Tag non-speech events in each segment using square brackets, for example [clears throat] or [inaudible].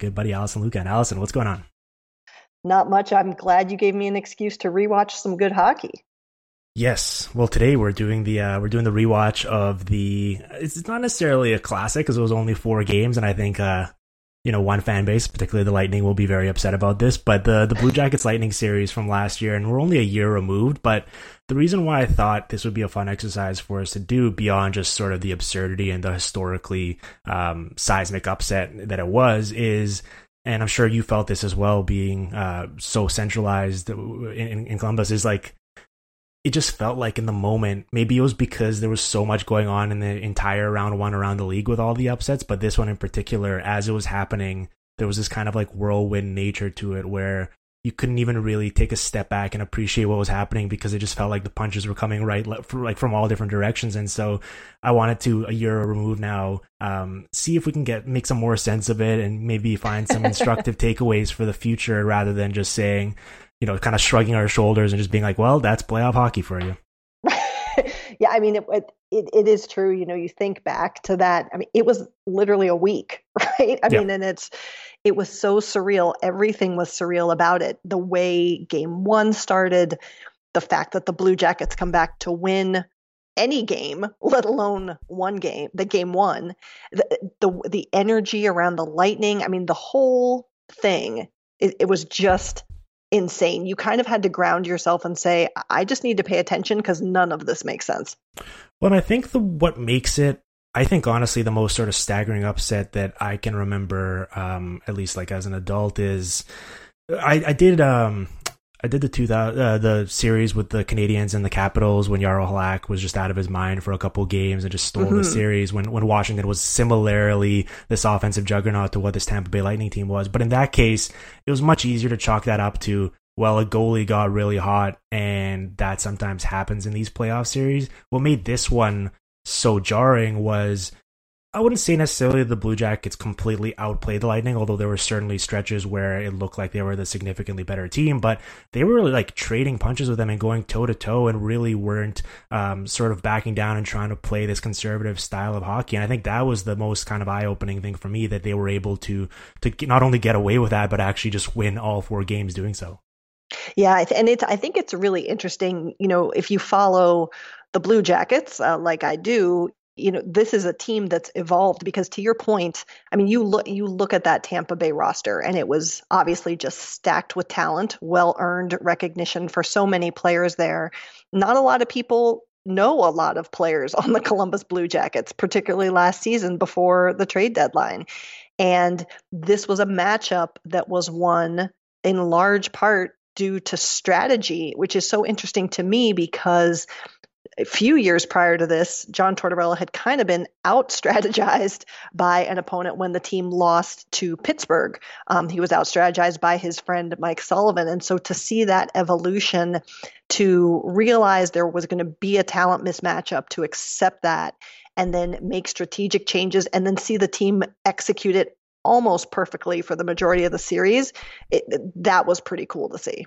Good buddy Alison Lukan. And Alison, what's going on? Not much. I'm glad you gave me an excuse to rewatch some good hockey. Yes. Well, today we're doing the uh, we're doing the rewatch of the. It's not necessarily a classic because it was only four games, and I think uh, you know one fan base, particularly the Lightning, will be very upset about this. But the the Blue Jackets Lightning series from last year, and we're only a year removed. But the reason why I thought this would be a fun exercise for us to do beyond just sort of the absurdity and the historically um, seismic upset that it was is and I'm sure you felt this as well, being uh, so centralized in, in, Columbus, is like it just felt like in the moment, maybe it was because there was so much going on in the entire round one around the league with all the upsets, but this one in particular, as it was happening, there was this kind of like whirlwind nature to it where you couldn't even really take a step back and appreciate what was happening because it just felt like the punches were coming right like from all different directions and so i wanted to a year removed now um, see if we can get make some more sense of it and maybe find some [laughs] instructive takeaways for the future rather than just saying you know, kind of shrugging our shoulders and just being like, well, that's playoff hockey for you. [laughs] yeah, I mean, it, it, it is true. You know, you think back to that. I mean, it was literally a week, [laughs] right? I yeah. mean, and it's it was so surreal. Everything was surreal about it. The way game one started, the fact that the Blue Jackets come back to win any game, let alone one game, the game one, the the, the energy around the Lightning. I mean, the whole thing. It, it was just insane. You kind of had to ground yourself and say, I just need to pay attention because none of this makes sense. Well, I think the what makes it I think honestly the most sort of staggering upset that I can remember, um, at least like as an adult, is I, I did um, I did the two thousand uh, the series with the Canadiens and the Capitals when Jaro Halak was just out of his mind for a couple games and just stole mm-hmm. the series when when Washington was similarly this offensive juggernaut to what this Tampa Bay Lightning team was. But in that case, it was much easier to chalk that up to well, a goalie got really hot, and that sometimes happens in these playoff series. What made this one so jarring was I wouldn't say necessarily the Blue Jackets completely outplayed the Lightning, although there were certainly stretches where it looked like they were the significantly better team. But they were really like trading punches with them and going toe to toe, and really weren't um, sort of backing down and trying to play this conservative style of hockey. And I think that was the most kind of eye opening thing for me that they were able to to not only get away with that, but actually just win all four games doing so. Yeah, and it's I think it's really interesting. You know, if you follow the Blue Jackets, uh, like I do, you know this is a team that's evolved because to your point i mean you look you look at that tampa bay roster and it was obviously just stacked with talent well earned recognition for so many players there. Not a lot of people know a lot of players [laughs] on the columbus blue jackets particularly last season before the trade deadline. And this was a matchup that was won in large part due to strategy which is so interesting to me because a few years prior to this, John Tortorella had kind of been out strategized by an opponent when the team lost to Pittsburgh. Um, he was out strategized by his friend Mike Sullivan. And so to see that evolution, to realize there was going to be a talent mismatch up, to accept that, and then make strategic changes, and then see the team execute it almost perfectly for the majority of the series, it, that was pretty cool to see.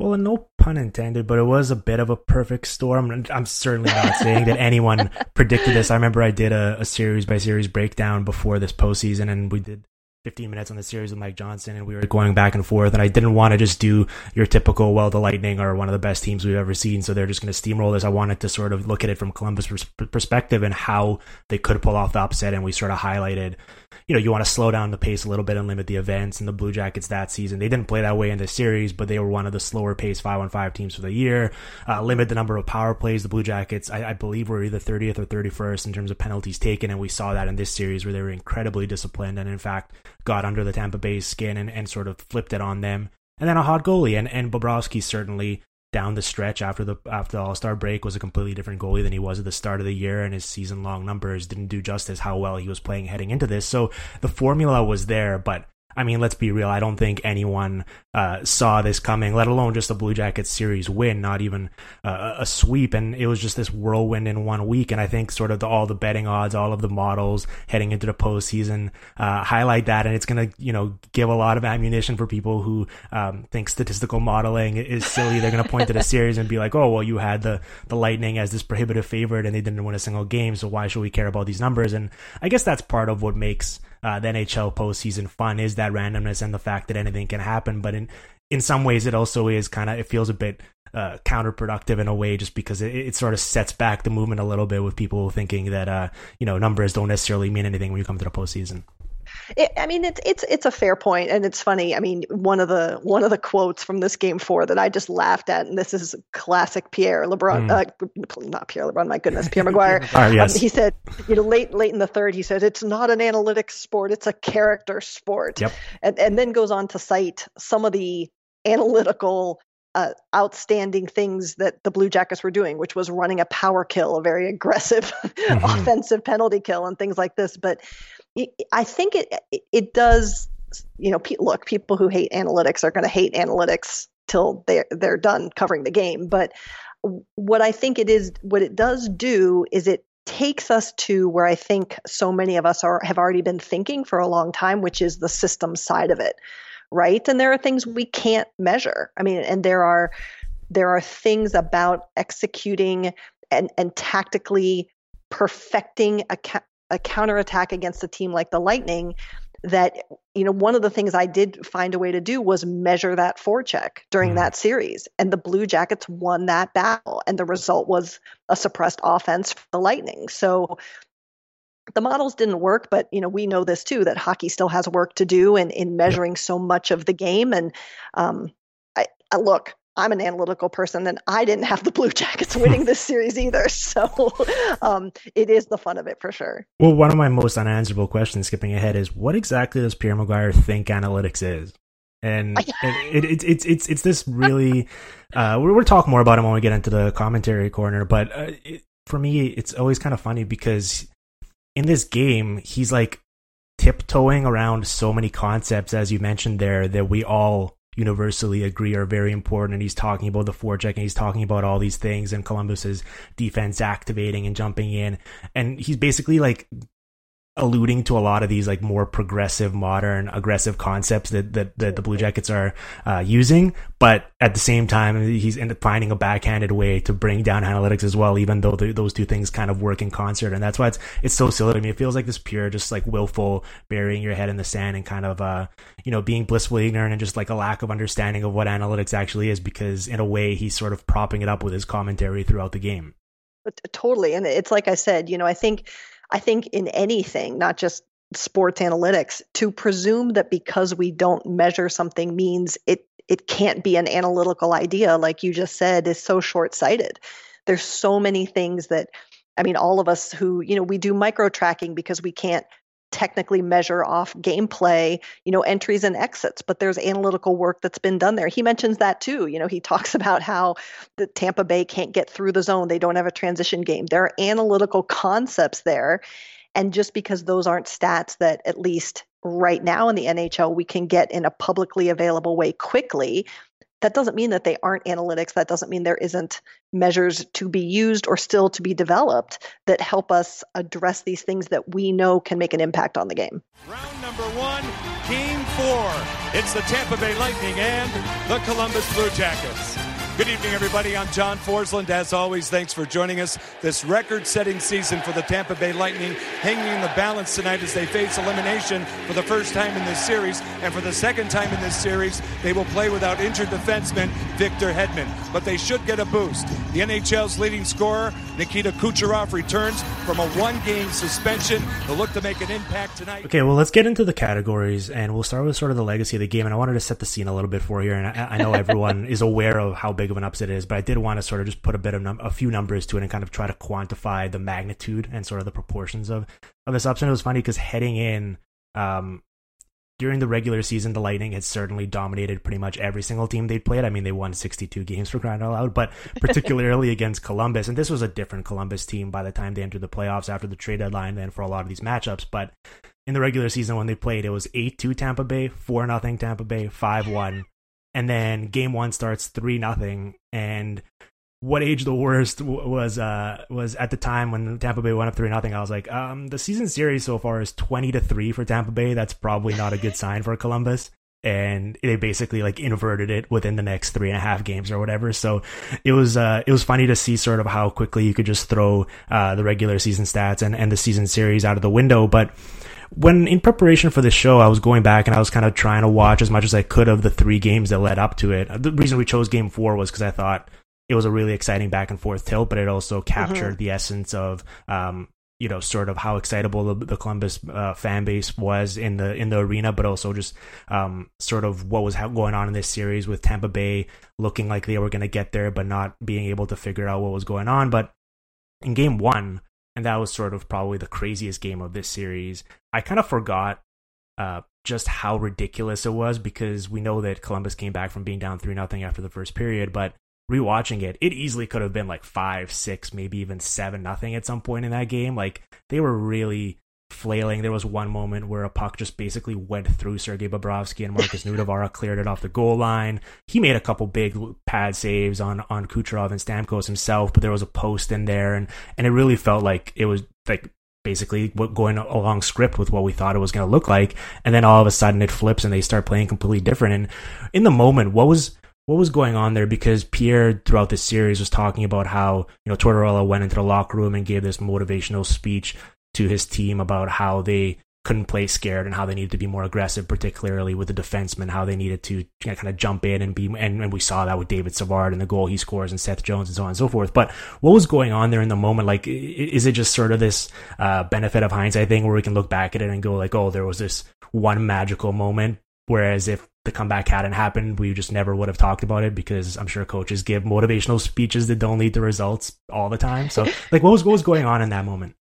Well, no pun intended, but it was a bit of a perfect storm. I'm certainly not saying that anyone [laughs] predicted this. I remember I did a, a series by series breakdown before this postseason, and we did 15 minutes on the series with Mike Johnson, and we were going back and forth. And I didn't want to just do your typical, well, the Lightning are one of the best teams we've ever seen, so they're just going to steamroll this. I wanted to sort of look at it from Columbus perspective and how they could pull off the upset. And we sort of highlighted you know, you want to slow down the pace a little bit and limit the events. And the Blue Jackets that season, they didn't play that way in the series, but they were one of the slower pace five on five teams for the year. Uh, limit the number of power plays. The Blue Jackets, I, I, believe, were either 30th or 31st in terms of penalties taken. And we saw that in this series where they were incredibly disciplined and, in fact, got under the Tampa Bay skin and, and sort of flipped it on them. And then a hot goalie. And, and Bobrovsky certainly down the stretch after the after the All Star break was a completely different goalie than he was at the start of the year, and his season long numbers didn't do justice how well he was playing heading into this. So the formula was there, but I mean, let's be real. I don't think anyone uh, saw this coming, let alone just a Blue Jackets series win, not even uh, a sweep. And it was just this whirlwind in one week. And I think sort of the, all the betting odds, all of the models heading into the postseason uh, highlight that. And it's going to, you know, give a lot of ammunition for people who um, think statistical modeling is silly. They're going to point to the series and be like, oh, well, you had the, the Lightning as this prohibitive favorite and they didn't win a single game. So why should we care about these numbers? And I guess that's part of what makes uh, the NHL postseason fun is that randomness and the fact that anything can happen. But in in some ways, it also is kind of it feels a bit uh, counterproductive in a way, just because it, it, sort of sets back the movement a little bit with people thinking that uh, you know numbers don't necessarily mean anything when you come to the postseason. It, I mean, it's it's it's a fair point, and it's funny. I mean, one of the one of the quotes from this game four that I just laughed at, and this is classic Pierre LeBrun, mm. uh, not Pierre LeBrun, my goodness, Pierre [laughs] McGuire. um, yes. he said, you know, late late in the third, he said, it's not an analytics sport, it's a character sport, yep. and and then goes on to cite some of the analytical uh, outstanding things that the Blue Jackets were doing, which was running a power kill, a very aggressive [laughs] mm-hmm. offensive penalty kill, and things like this. But I think it it does. You know, look, people who hate analytics are going to hate analytics till they they're done covering the game. But what I think it is, what it does do is it takes us to where I think so many of us are have already been thinking for a long time, which is the system side of it, right? And there are things we can't measure. I mean, and there are there are things about executing and and tactically perfecting a a counterattack against a team like the Lightning that you know one of the things I did find a way to do was measure that forecheck during mm. that series and the Blue Jackets won that battle and the result was a suppressed offense for the Lightning. So the models didn't work, but you know we know this too that hockey still has work to do in in measuring so much of the game. And um, I, I look, I'm an analytical person, and I didn't have the Blue Jackets winning this series either. [laughs] So um, it is the fun of it for sure. Well, one of my most unanswerable questions, skipping ahead, is what exactly does Pierre McGuire think analytics is? [laughs] And it, it, it's it's it's this really. Uh, we're, we'll talk more about him when we get into the commentary corner. But uh, it, for me, it's always kind of funny because in this game, he's like tiptoeing around so many concepts, as you mentioned there, that we all universally agree are very important. And he's talking about the forecheck and he's talking about all these things and Columbus's defense activating and jumping in. And he's basically like alluding to a lot of these like more progressive, modern, aggressive concepts that that, that the Blue Jackets are uh, using. But at the same time, he's finding a backhanded way to bring down analytics as well, even though the, those two things kind of work in concert. And that's why it's it's so silly to me. It feels like this pure, just like willful burying your head in the sand and kind of uh you know being blissfully ignorant and just like a lack of understanding of what analytics actually is. Because in a way, he's sort of propping it up with his commentary throughout the game. Totally, and it's like I said, you know, I think I think in anything, not just sports analytics, to presume that because we don't measure something means it it can't be an analytical idea, like you just said, is so short sighted. There's so many things that I mean, all of us who, you know, we do micro tracking because we can't technically measure off gameplay, you know, entries and exits, but there's analytical work that's been done there. He mentions that too. You know, he [laughs] talks about how the Tampa Bay can't get through the zone. They don't have a transition game. There are analytical concepts there. And just because those aren't stats that at least right now in the NHL we can get in a publicly available way quickly, that doesn't mean that they aren't analytics. That doesn't mean there isn't measures to be used or still to be developed that help us address these things that we know can make an impact on the game. Round number one, game four. It's the Tampa Bay Lightning and the Columbus Blue Jackets. Good evening, everybody. I'm John Forslund. As always, thanks for joining us. This record setting season for the Tampa Bay Lightning hanging in the balance tonight as they face elimination for the first time in this series. And for the second time in this series, they will play without injured defenseman Victor Hedman. But they should get a boost. The NHL's leading scorer, Nikita Kucherov, returns from a one game suspension. They'll look to make an impact tonight. Okay, well, let's get into the categories and we'll start with sort of the legacy of the game. And I wanted to set the scene a little bit for you. And I, I know everyone is aware of how big big of an upset it is, but I did want to sort of just put a bit of num- a few numbers to it and kind of try to quantify the magnitude and sort of the proportions of of this upset. It was funny because heading in um, during the regular season, the Lightning had certainly dominated pretty much every single team they played. I mean, they won 62 games for crying out loud, but [laughs] particularly against Columbus, and this was a different Columbus team by the time they entered the playoffs after the trade deadline than for a lot of these matchups. But in the regular season, when they played, it was 8 2 Tampa Bay, 4 0 Tampa Bay, 5 1 and then game one starts three nothing. And what age the worst was uh was at the time when Tampa Bay went up three nothing. I was like, um, the season series so far is twenty to three for Tampa Bay. That's probably not a good [laughs] sign for Columbus. And they basically like inverted it within the next three and a half games or whatever. So it was uh it was funny to see sort of how quickly you could just throw uh the regular season stats and, and the season series out of the window. But when in preparation for this show, I was going back and I was kind of trying to watch as much as I could of the three games that led up to it. The reason we chose game four was because I thought it was a really exciting back and forth tilt, but it also captured mm-hmm. the essence of, um, you know, sort of how excitable the, the Columbus uh, fan base was in the in the arena, but also just um, sort of what was going on in this series with Tampa Bay looking like they were going to get there, but not being able to figure out what was going on. But in game one, and that was sort of probably the craziest game of this series. I kind of forgot uh, just how ridiculous it was because we know that Columbus came back from being down three nothing after the first period, but rewatching it, it easily could have been like five, six, maybe even seven nothing at some point in that game. Like they were really flailing. There was one moment where a puck just basically went through Sergei Bobrovsky and Markus Nutivaara cleared it off the goal line. He made a couple big pad saves on on Kucherov and Stamkos himself, but there was a post in there, and and it really felt like it was like basically going along script with what we thought it was going to look like and then all of a sudden it flips and they start playing completely different and in the moment what was what was going on there because Pierre throughout this series was talking about how you know Tortorella went into the locker room and gave this motivational speech to his team about how they couldn't play scared and how they needed to be more aggressive, particularly with the defensemen, how they needed to kind of jump in and be, and, and we saw that with David Savard and the goal he scores and Seth Jones and so on and so forth. But what was going on there in the moment? Like, is it just sort of this, uh, benefit of hindsight thing where we can look back at it and go like, oh, there was this one magical moment. Whereas if the comeback hadn't happened, we just never would have talked about it because I'm sure coaches give motivational speeches that don't lead to results all the time. So [laughs] like, what was, what was going on in that moment?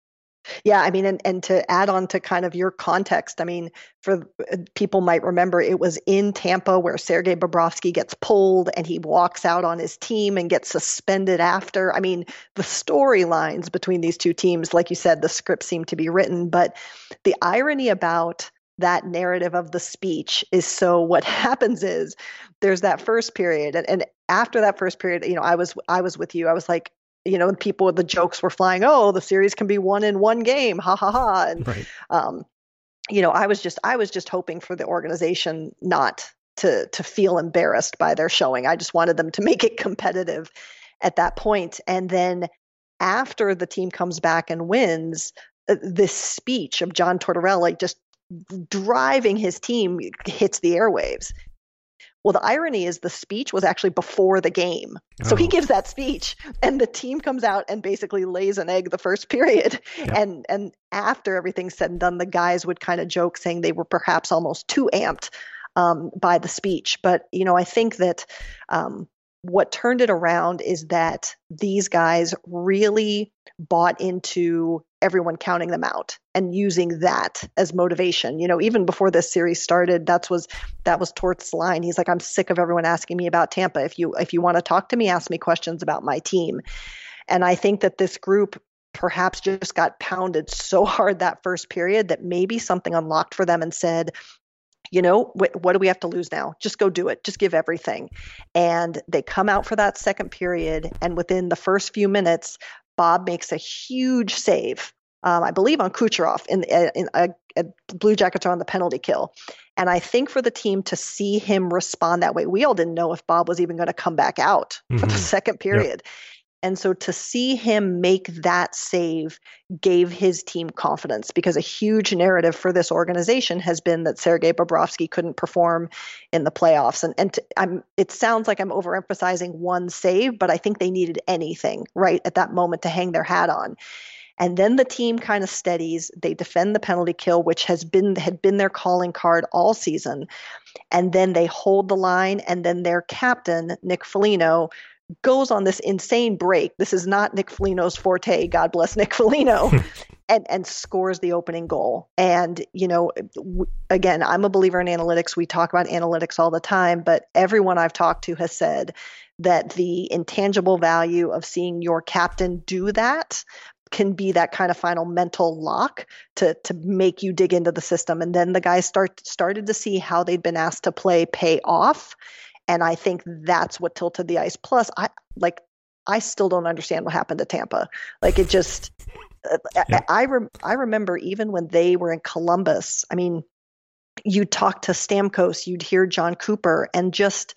Yeah, I mean, and, and to add on to kind of your context, I mean, for uh, people might remember it was in Tampa where Sergei Bobrovsky gets pulled and he walks out on his team and gets suspended after. I mean, the storylines between these two teams, like you said, the script seemed to be written, but the irony about that narrative of the speech is so what [laughs] happens is there's that first period and, and after that first period you know i was i was with you i was like you know, people the jokes were flying. Oh, the series can be won in one game. Ha ha ha. And right. um, you know, I was just I was just hoping for the organization not to to feel embarrassed by their showing. I just wanted them to make it competitive at that point. And then after the team comes back and wins, uh, this speech of John Tortorella just driving his team hits the airwaves. Well, the irony is the speech was actually before the game. So oh. he gives that speech and the team comes out and basically lays an egg the first [laughs] period. And and after everything's said and done, the guys would kind of joke saying they were perhaps almost too amped um, by the speech. But, you know, I think that um, what turned it around is that these guys really bought into everyone counting them out and using that as motivation. You know, even before this series started, that's was that was Tort's line. He's like, I'm sick of everyone asking me about Tampa. If you if you want to talk to me, ask me questions about my team. And I think that this group perhaps just got pounded so hard that first period that maybe something unlocked for them and said, you know, wh- what do we have to lose now? Just go do it. Just give everything. And they come out for that second period. And within the first few minutes, Bob makes a huge save, um, I believe, on Kucherov in, in a, a Blue Jackets are on the penalty kill. And I think for the team to see him respond that way, we all didn't know if Bob was even going to come back out mm-hmm. for the mm-hmm. second period. Yep. And so to see him make that save gave his team confidence because a huge narrative for this organization has been that Sergei Bobrovsky couldn't perform in the playoffs. And, and to, I'm, it sounds like I'm overemphasizing one save, but I think they needed anything right at that moment to hang their hat on. And then the team kind of steadies. They defend the penalty kill, which has been had been their calling card all season. And then they hold the line. And then their captain, Nick Foligno, goes on this insane break. This is not Nick Foligno's forte. God bless Nick Foligno. [laughs] and and scores the opening goal. And you know, w- again, I'm a believer in analytics. We talk about analytics all the time, but everyone I've talked to has said that the intangible value of seeing your captain do that can be that kind of final mental lock to to make you dig into the system and then the guys start started to see how they'd been asked to play pay off and I think that's what tilted the ice. Plus, I like I still don't understand what happened to Tampa. Like it just uh, yeah. I I, rem- I remember even when they were in Columbus. I mean, you'd talk to Stamkos, you'd hear Jon Cooper, and just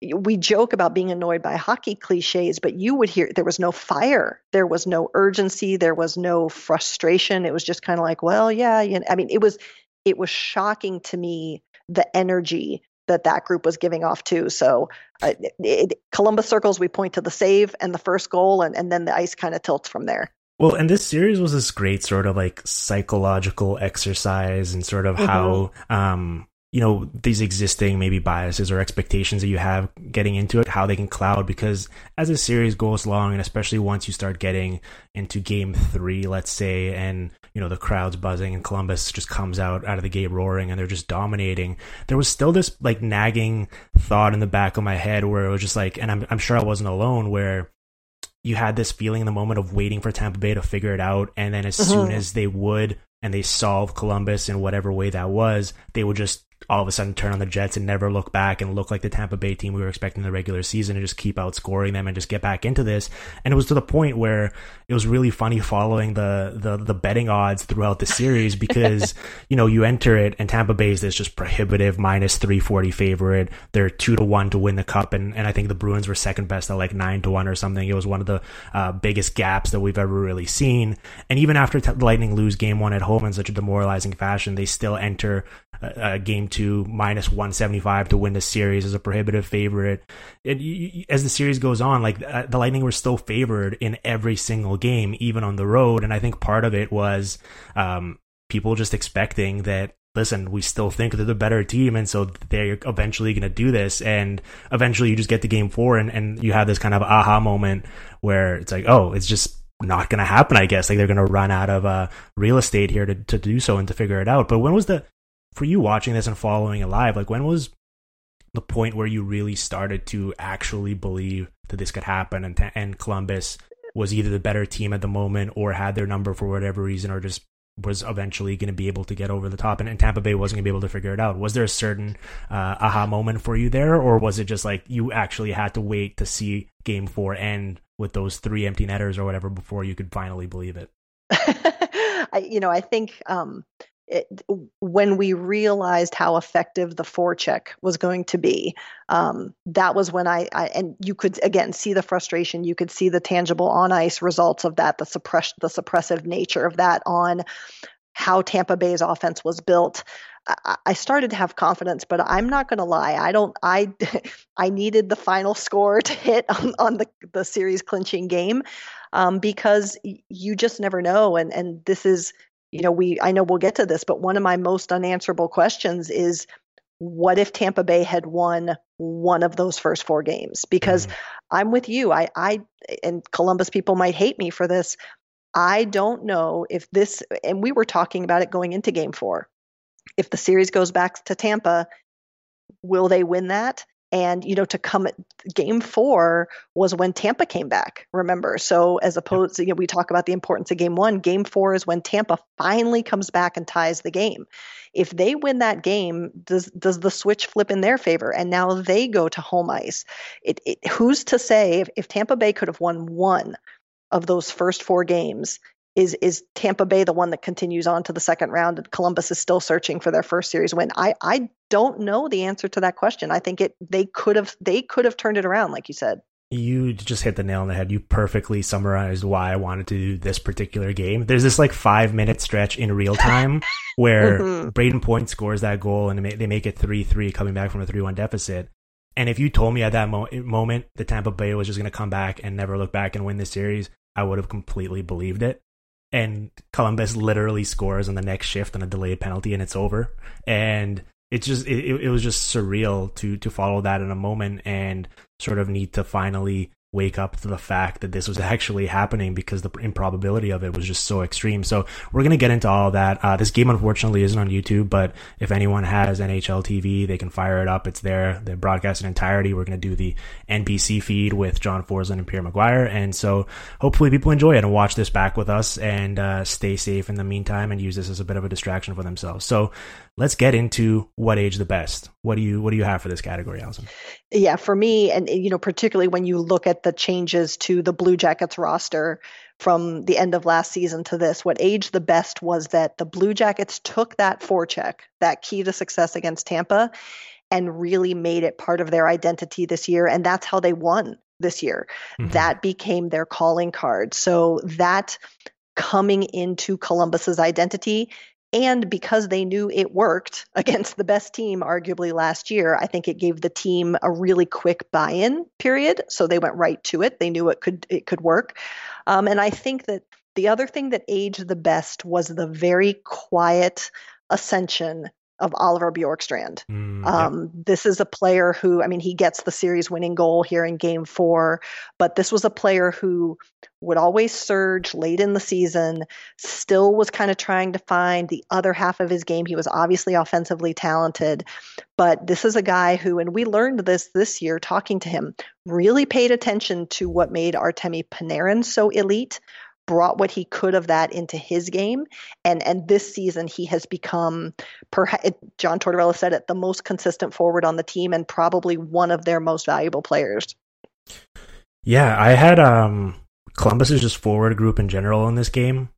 we joke about being annoyed by hockey cliches, but you would hear there was no fire, there was no urgency, there was no frustration. It was just kind of like, well, yeah, you know, I mean, it was it was shocking to me the energy that that group was giving off too. So uh, it, Columbus circles, we point to the save and the first goal, and, and then the ice kind of tilts from there. Well, and this series was this great sort of like psychological exercise and sort of mm-hmm. how um, you know these existing maybe biases or expectations that you have getting into it how they can cloud because as a series goes along and especially once you start getting into game three let's say and you know the crowd's buzzing and columbus just comes out out of the gate roaring and they're just dominating there was still this like nagging thought in the back of my head where it was just like and i'm, I'm sure i wasn't alone where you had this feeling in the moment of waiting for tampa bay to figure it out and then as mm-hmm. soon as they would and they solve Columbus in whatever way that was, they would just all of a sudden turn on the Jets and never look back and look like the Tampa Bay team we were expecting the regular season and just keep outscoring them and just get back into this. And it was to the point where it was really funny following the the, the betting odds throughout the series [laughs] because you know you enter it and Tampa Bay is this just prohibitive minus three forty favorite. They're two to one to win the cup, and and I think the Bruins were second best at like nine to one or something. It was one of the uh, biggest gaps that we've ever really seen. And even after t- Lightning lose game one at home in such a demoralizing fashion, they still enter a game two minus 175 to win the series as a prohibitive favorite. It, as the series goes on, like uh, the Lightning were still favored in every single game, even on the road. And I think part of it was um, people just expecting that listen, we still think they're the better team, and so they're eventually going to do this. And eventually, you just get to game four, and, and you have this kind of aha moment where it's like, oh, it's just not going to happen. I guess like they're going to run out of uh, real estate here to to do so and to figure it out. But when was the for you watching this and following it live, like when was the point where you really started to actually believe that this could happen and and Columbus was either the better team at the moment or had their number for whatever reason or just was eventually going to be able to get over the top and, and Tampa Bay wasn't going to be able to figure it out. Was there a certain uh, aha moment for you there or was it just like you actually had to wait to see game 4 end with those three empty netters or whatever before you could finally believe it? [laughs] I, you know, I think um, it, when we realized how effective the forecheck was going to be, um, that was when I, I, and you could again see the frustration. You could see the tangible on ice results of that, the suppress the suppressive nature of that on how Tampa Bay's offense was built. I, I started to have confidence, but I'm not going to lie. I don't. I [laughs] I needed the final score to hit on, on the the series clinching game um, because you just never know. And and this is you know, we I know we'll get to this, but one of my most unanswerable questions is what if Tampa Bay had won one of those first four games? Because mm-hmm. I'm with you. I I and Columbus people might hate me for this. I don't know if this, and we were talking about it going into game four. If the series goes back to Tampa, will they win that? And, you know, to come at game four was when Tampa came back, remember? So, as opposed to, you know, we talk about the importance of game one, game four is when Tampa finally comes back and ties the game. If they win that game, does does the switch flip in their favor? And now they go to home ice. It, it who's to say if, if Tampa Bay could have won one of those first four games, is is Tampa Bay the one that continues on to the second round and Columbus is still searching for their first series win? I I don't know the answer to that question. I think it they could have they could have turned it around like you said. You just hit the nail on the head. You perfectly summarized why I wanted to do this particular game. There's this like five minute stretch in real time [laughs] where mm-hmm. Brayden Point scores that goal and they make it 3 3 coming back from a 3 1 deficit. And if you told me at that mo- moment the Tampa Bay was just going to come back and never look back and win this series, I would have completely believed it and Columbus literally scores on the next shift on a delayed penalty and it's over. And it's just it, it was just surreal to to follow that in a moment and sort of need to finally wake up to the fact that this was actually happening because the improbability of it was just so extreme. So we're going to get into all that. Uh, this game unfortunately isn't on YouTube, but if anyone has NHL TV, they can fire it up. It's there. They broadcast in entirety. We're going to do the NBC feed with John Forslund and Pierre McGuire. And so hopefully people enjoy it and watch this back with us and uh, stay safe in the meantime and use this as a bit of a distraction for themselves. So let's get into what age the best. What do you what do you have for this category, Alison? Yeah, for me, and you know, particularly when you look at the changes to the Blue Jackets roster from the end of last season to this, what age the best was that the Blue Jackets took that forecheck, that key to success against Tampa, and really made it part of their identity this year, and that's how they won this year. Mm-hmm. That became their calling card. So that coming into Columbus's identity and because they knew it worked [laughs] against the best team, arguably last year, I think it gave the team a really quick buy-in period. So they went right to it. They knew it could it could work. Um, and I think that the other thing that aged the best was the very quiet ascension of Oliver Bjorkstrand. Mm, um, This is a player who, I mean, he gets the series winning goal here in game four, but this was a player who would always surge late in the season, still was kind of trying to find the other half of his game. He was obviously offensively talented, but this is a guy who, and we learned this this year talking to him, really paid attention to what made Artemi Panarin so elite brought what he could of that into his game and and this season he has become perhaps John Tortorella said it the most consistent forward on the team and probably one of their most valuable players. Yeah, I had um Columbus's just forward group in general in this game.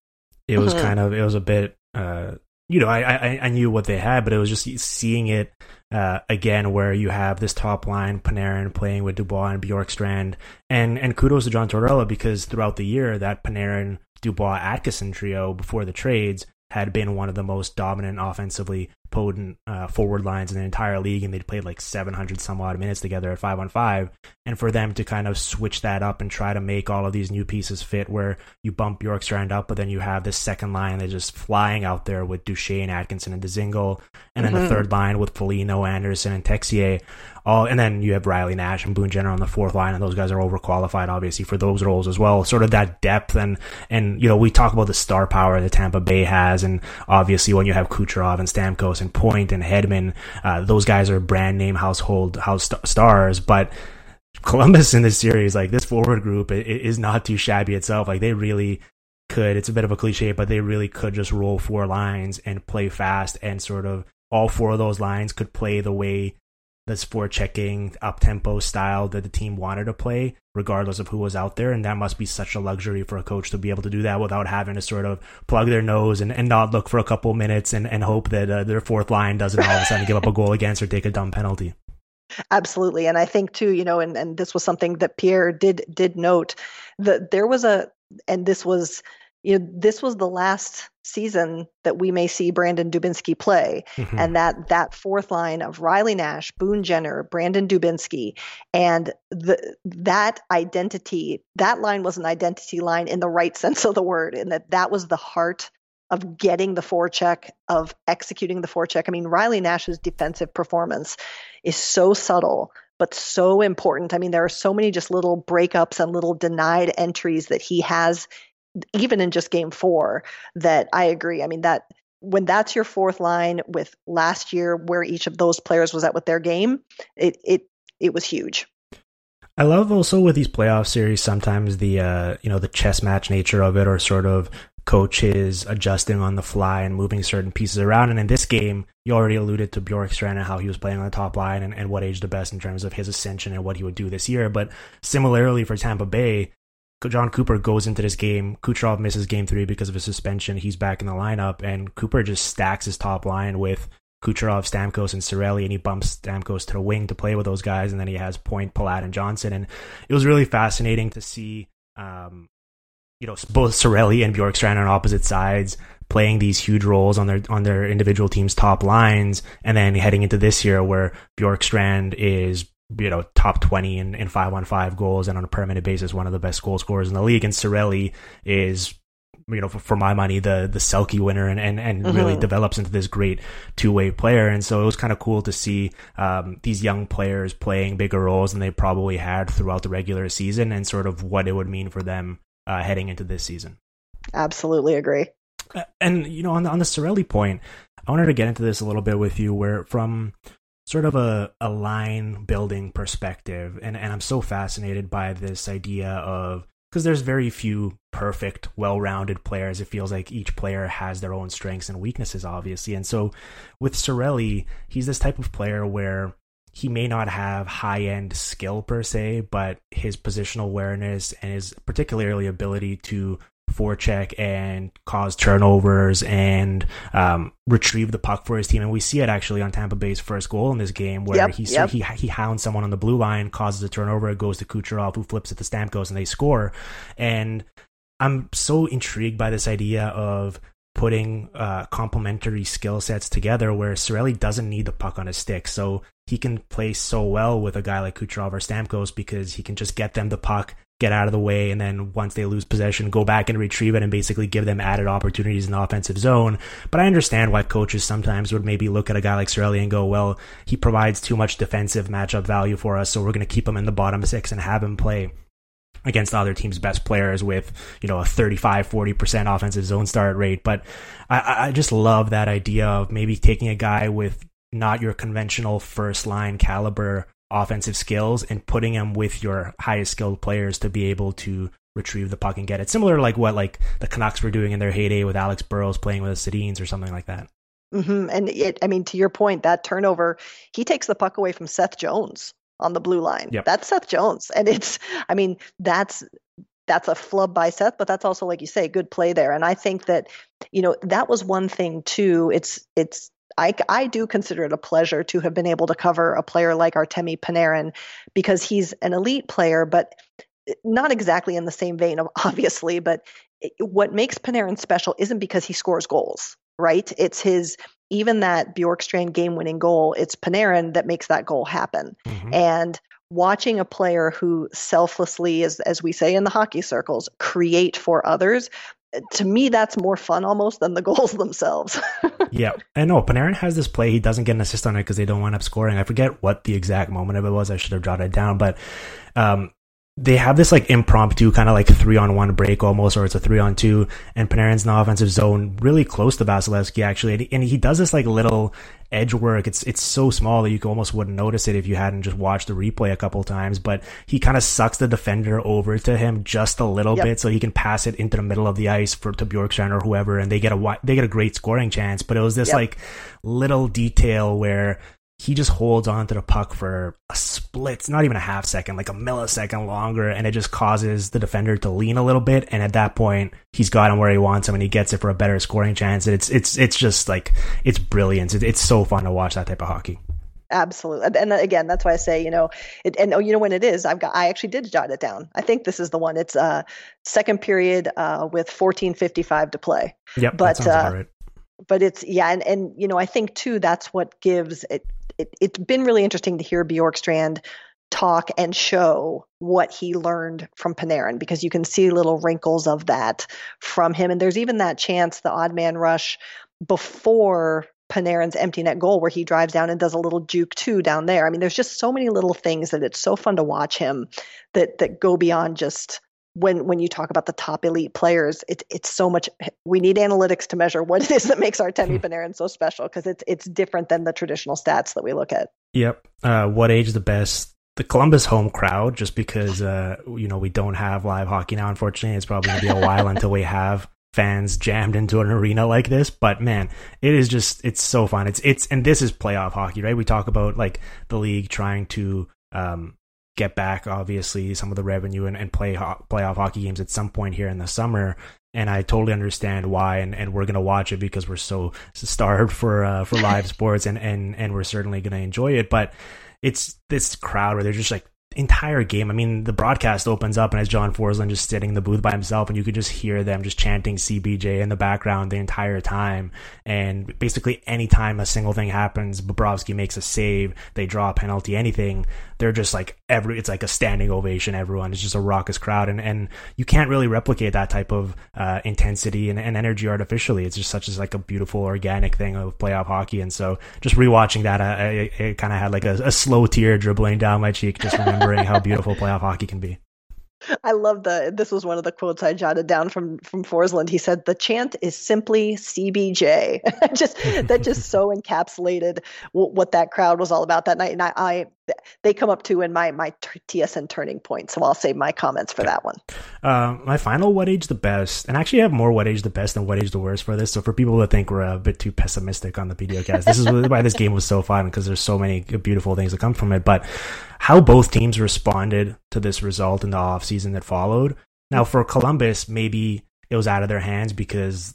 It was mm-hmm. kind of it was a bit uh you know, I, I I knew what they had, but it was just seeing it uh, again, where you have this top line, Panarin playing with Dubois and Bjorkstrand, and and kudos to John Tortorella because throughout the year that Panarin, Dubois, Atkinson trio before the trades had been one of the most dominant offensively potent uh, forward lines in the entire league, and they'd played like 700 some odd minutes together at five on five. And for them to kind of switch that up and try to make all of these new pieces fit, where you bump Bjorkstrand up, but then you have this second line that's just flying out there with Duchene, Atkinson, and Dzingel, and then mm-hmm. the third line with Foligno, Anderson, and Texier all, and then you have Riley Nash and Boone Jenner on the fourth line, and those guys are overqualified, obviously, for those roles as well. Sort of that depth, and and you know we talk about the star power that Tampa Bay has, and obviously when you have Kucherov and Stamkos and Point and Hedman, uh, those guys are brand name household house st- stars, but. Columbus in this series, like this forward group, it, it is not too shabby itself. Like they really could. It's a bit of a cliche, but they really could just roll four lines and play fast, and sort of all four of those lines could play the way this forechecking up tempo style that the team wanted to play, regardless of who was out there. And that must be such a luxury for a coach to be able to do that without having to sort of plug their nose and, and not look for a couple minutes and, and hope that uh, their fourth line doesn't all of a sudden give up a goal against or take a dumb penalty. Absolutely. And I think too, you know, and, and this was something that Pierre did did note that there was a and this was you know, this was the last season that we may see Brandon Dubinsky play, mm-hmm. and that that fourth line of Riley Nash, Boone Jenner, Brandon Dubinsky, and the that identity, that line was an identity line in the right sense of the word, and that that was the heart of getting the forecheck, of executing the forecheck. I mean, Riley Nash's defensive performance is so subtle, but so important. I mean, there are so many just little breakups and little denied entries that he has even in just game four, that I agree. I mean, that when that's your fourth line with last year where each of those players was at with their game, it it it was huge. I love also with these playoff series sometimes the uh, you know the chess match nature of it, or sort of coaches adjusting on the fly and moving certain pieces around. And in this game, you already alluded to Bjorkstrand and how he was playing on the top line and, and what aged the best in terms of his ascension and what he would do this year. But similarly for Tampa Bay, Jon Cooper goes into this game. Kucherov misses game three because of a suspension. He's back in the lineup, and Cooper just stacks his top line with Kucherov, Stamkos, and Cirelli, and he bumps Stamkos to the wing to play with those guys, and then he has Point, Palat, and Johnson. And it was really fascinating to see, um, you know, both Cirelli and Bjorkstrand on opposite sides playing these huge roles on their on their individual teams' top lines, and then heading into this year where Bjorkstrand is you know top 20 in, in five on five goals and on a permanent basis one of the best goal scorers in the league and Cirelli is you know for, for my money the the Selke winner and and, and mm-hmm. really develops into this great two way player and so it was kind of cool to see um, these young players playing bigger roles than they probably had throughout the regular season and sort of what it would mean for them uh, heading into this season. Absolutely agree. Uh, and you know on the on the Cirelli point, I wanted to get into this a little bit with you where from sort of a, a line building perspective. And, and i'm so fascinated by this idea of because there's very few perfect well-rounded players. It feels like each player has their own strengths and weaknesses obviously. And so with Cirelli, he's this type of player where he may not have high-end skill per se but his positional awareness and his particularly ability to forecheck and cause turnovers and um, retrieve the puck for his team. And we see it actually on Tampa Bay's first goal in this game where yep, he, yep. he he hounds someone on the blue line, causes a turnover, it goes to Kucherov, who flips it to Stamkos, and they score. And I'm so intrigued by this idea of putting uh, complementary skill sets together where Cirelli doesn't need the puck on his stick. So he can play so well with a guy like Kucherov or Stamkos because he can just get them the puck, get out of the way, and then once they lose possession, go back and retrieve it and basically give them added opportunities in the offensive zone. But I understand why coaches sometimes would maybe look at a guy like Cirelli and go, well, he provides too much defensive matchup value for us, so we're going to keep him in the bottom six and have him play against the other team's best players with you know a 35 40% offensive zone start rate but I, I just love that idea of maybe taking a guy with not your conventional first line caliber offensive skills and putting them with your highest skilled players to be able to retrieve the puck and get it. Similar to like what like the Canucks were doing in their heyday with Alex Burrows playing with the Sedins or something like that. Mm-hmm. And it, I mean, to your point, that turnover, he takes the puck away from Seth Jones on the blue line. Yep. That's Seth Jones, and it's, I mean, that's that's a flub by Seth, but that's also, like you say, good play there. And I think that, you know, that was one thing too. It's it's I, I do consider it a pleasure to have been able to cover a player like Artemi Panarin because he's an elite player, but not exactly in the same vein, [laughs] obviously. But what makes Panarin special isn't because he scores goals, right? It's his even that Bjorkstrand game-winning goal. It's Panarin that makes that goal happen, mm-hmm. and watching a player who selflessly, as as we say in the hockey circles, create for others to me that's more fun almost than the [laughs] goals themselves. yeah, I know Panarin has this play. He doesn't get an assist on it because they don't wind up scoring. I forget what the exact moment of it was. I should have jotted it down, but um, they have this like impromptu kind of like three on one break almost, or it's a three on two, and Panarin's in the offensive zone, really close to Vasilevskiy actually, and he does this like little edge work. It's it's so small that you almost wouldn't notice it if you hadn't just watched the replay a couple times. But he kind of sucks the defender over to him just a little yep. bit, so he can pass it into the middle of the ice for to Bjorkstrand or whoever, and they get a they get a great scoring chance. But it was this yep. like little detail where he just holds on to the puck for a split, not even a half second, like a millisecond longer, and it just causes the defender to lean a little bit. And at that point, he's got him where he wants him, and he gets it for a better scoring chance. And it's it's it's just like it's brilliant. it's so fun to watch that type of hockey. Absolutely, and again, that's why I say, you know, it, and oh, you know when it is, I've got, I actually did jot it down. I think this is the one. It's uh second period uh with fourteen fifty five to play. Yep, but uh, right. but it's yeah, and and you know, I think too that's what gives it it, it's been really interesting to hear Bjorkstrand talk and show what he learned from Panarin because you can see little wrinkles of that from him. And there's even that chance, the odd man rush before Panarin's empty net goal where he drives down and does a little juke too down there. I mean, there's just so many little things that it's so fun to watch him that that go beyond just when when you talk about the top elite players, it's it's so much. We need analytics to measure what it is that makes Artemi hmm. Panarin so special because it's it's different than the traditional stats that we look at. Yep. Uh, what age the best? The Columbus home crowd, just because uh, you know we don't have live hockey now. Unfortunately, it's probably gonna be a while [laughs] until we have fans jammed into an arena like this. But man, it is just it's so fun. It's it's and this is playoff hockey, right? We talk about like the league trying to um, get back obviously some of the revenue and, and play ho- playoff hockey games at some point here in the summer. And I totally understand why and, and we're gonna watch it because we're so starved for uh, for live [laughs] sports and, and and we're certainly gonna enjoy it. But it's this crowd where they're just like entire game. I mean, the broadcast opens up and as John Forslund just sitting in the booth by himself, and you could just hear them just chanting CBJ in the background the entire time. And basically, anytime a single thing happens, Bobrovsky makes a save, they draw a penalty, anything, they're just like every. It's like a standing ovation. Everyone it's just a raucous crowd, and and you can't really replicate that type of uh, intensity and, and, energy artificially. It's just such as like a beautiful organic thing of playoff hockey. And so, just rewatching that, I, I, kind of had like a, a slow tear dribbling down my cheek just remembering remembering how beautiful playoff hockey can be. I love the. This was one of the quotes I jotted down from from Forslund. He said, "The chant is simply CBJ." [laughs] just that just so [laughs] encapsulated w- what that crowd was all about that night. And I, I they come up to in my my TSN turning point. So I'll save my comments for that one. Uh, my final what age the best, and actually I have more what age the best than what age the worst for this. So for people that think we're a bit too pessimistic on the PDOcast, this is why this game was so fun because there's so many beautiful things that come from it. But how both teams responded to this result in the offseason that followed. Now for Columbus, maybe it was out of their hands because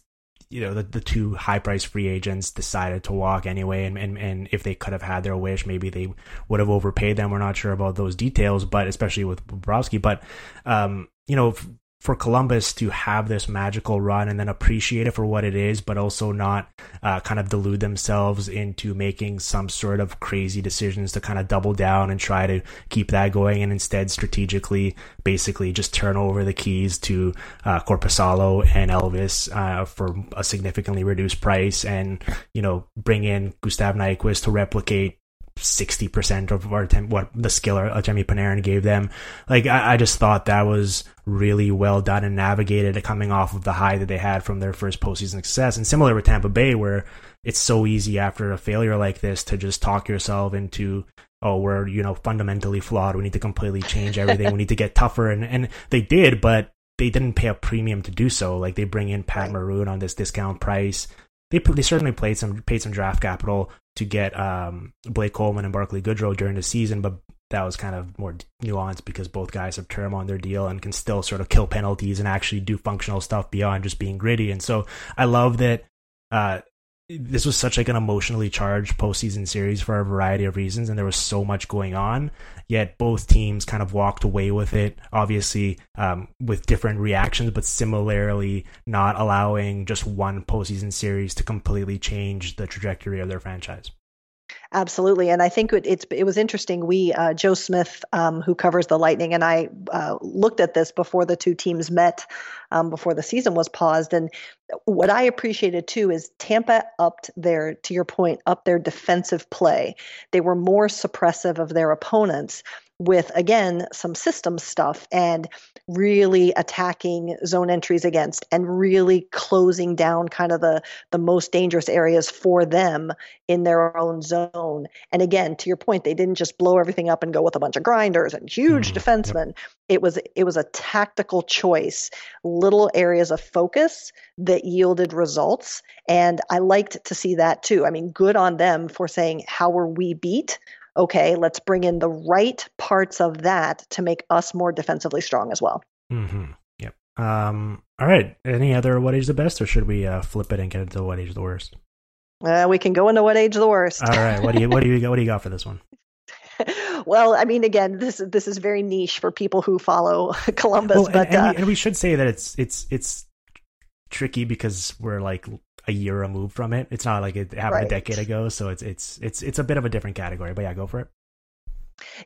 you know the, the two high price free agents decided to walk anyway and, and and if they could have had their wish maybe they would have overpaid them we're not sure about those details but especially with Bobrovsky but um you know for Columbus to have this magical run and then appreciate it for what it is, but also not uh, kind of delude themselves into making some sort of crazy decisions to kind of double down and try to keep that going, and instead strategically, basically just turn over the keys to uh, Korpisalo and Elvis uh, for a significantly reduced price, and you know bring in Gustav Nyquist to replicate 60% of our what the skill Artemi Panarin gave them. Like, I, I, just thought that was really well done and navigated coming off of the high that they had from their first postseason success. And similar with Tampa Bay, where it's so easy after a failure like this to just talk yourself into, oh, we're, you know, fundamentally flawed. We need to completely change everything. we need to get [laughs] tougher. And, and they did, but they didn't pay a premium to do so. Like, they bring in Pat Maroon on this discount price they they certainly played some paid some draft capital to get um, Blake Coleman and Barclay Goodrow during the season, but that was kind of more nuanced because both guys have term on their deal and can still sort of kill penalties and actually do functional stuff beyond just being gritty. And so I love that uh, this was such like an emotionally charged postseason series for a variety of reasons, and there was so much going on. Yet both teams kind of walked away with it, obviously um, with different reactions, but similarly not allowing just one postseason series to completely change the trajectory of their franchise. Absolutely, and I think it, it's it was interesting. We uh, Joe Smith, um, who covers the Lightning, and I uh, looked at this before the two teams met, um, before the season was paused. And what I appreciated too is Tampa upped their, to your point, up their defensive play. They were more suppressive of their opponents with again some system stuff and really attacking zone entries against and really closing down kind of the the most dangerous areas for them in their own zone. And again to your point they didn't just blow everything up and go with a bunch of grinders and huge mm, defensemen. Yep. it was it was a tactical choice little areas of focus that yielded results. And i liked to see that too. I mean good on them for saying how were we beat okay, let's bring in the right parts of that to make us more defensively strong as well. Mm-hmm. Yep. Um, all right. Any other what age the best, or should we uh, flip it and get into what age the worst? Uh, we can go into what age the worst. All right. What do you what do you [laughs] got? what do you got for this one? well, I mean, again, this this is very niche for people who follow [laughs] Columbus. Well, but and, uh, we, and we should say that it's it's it's tricky because we're like a year removed from it. It's not like it happened right. a decade ago, so it's it's it's it's a bit of a different category. But yeah, go for it.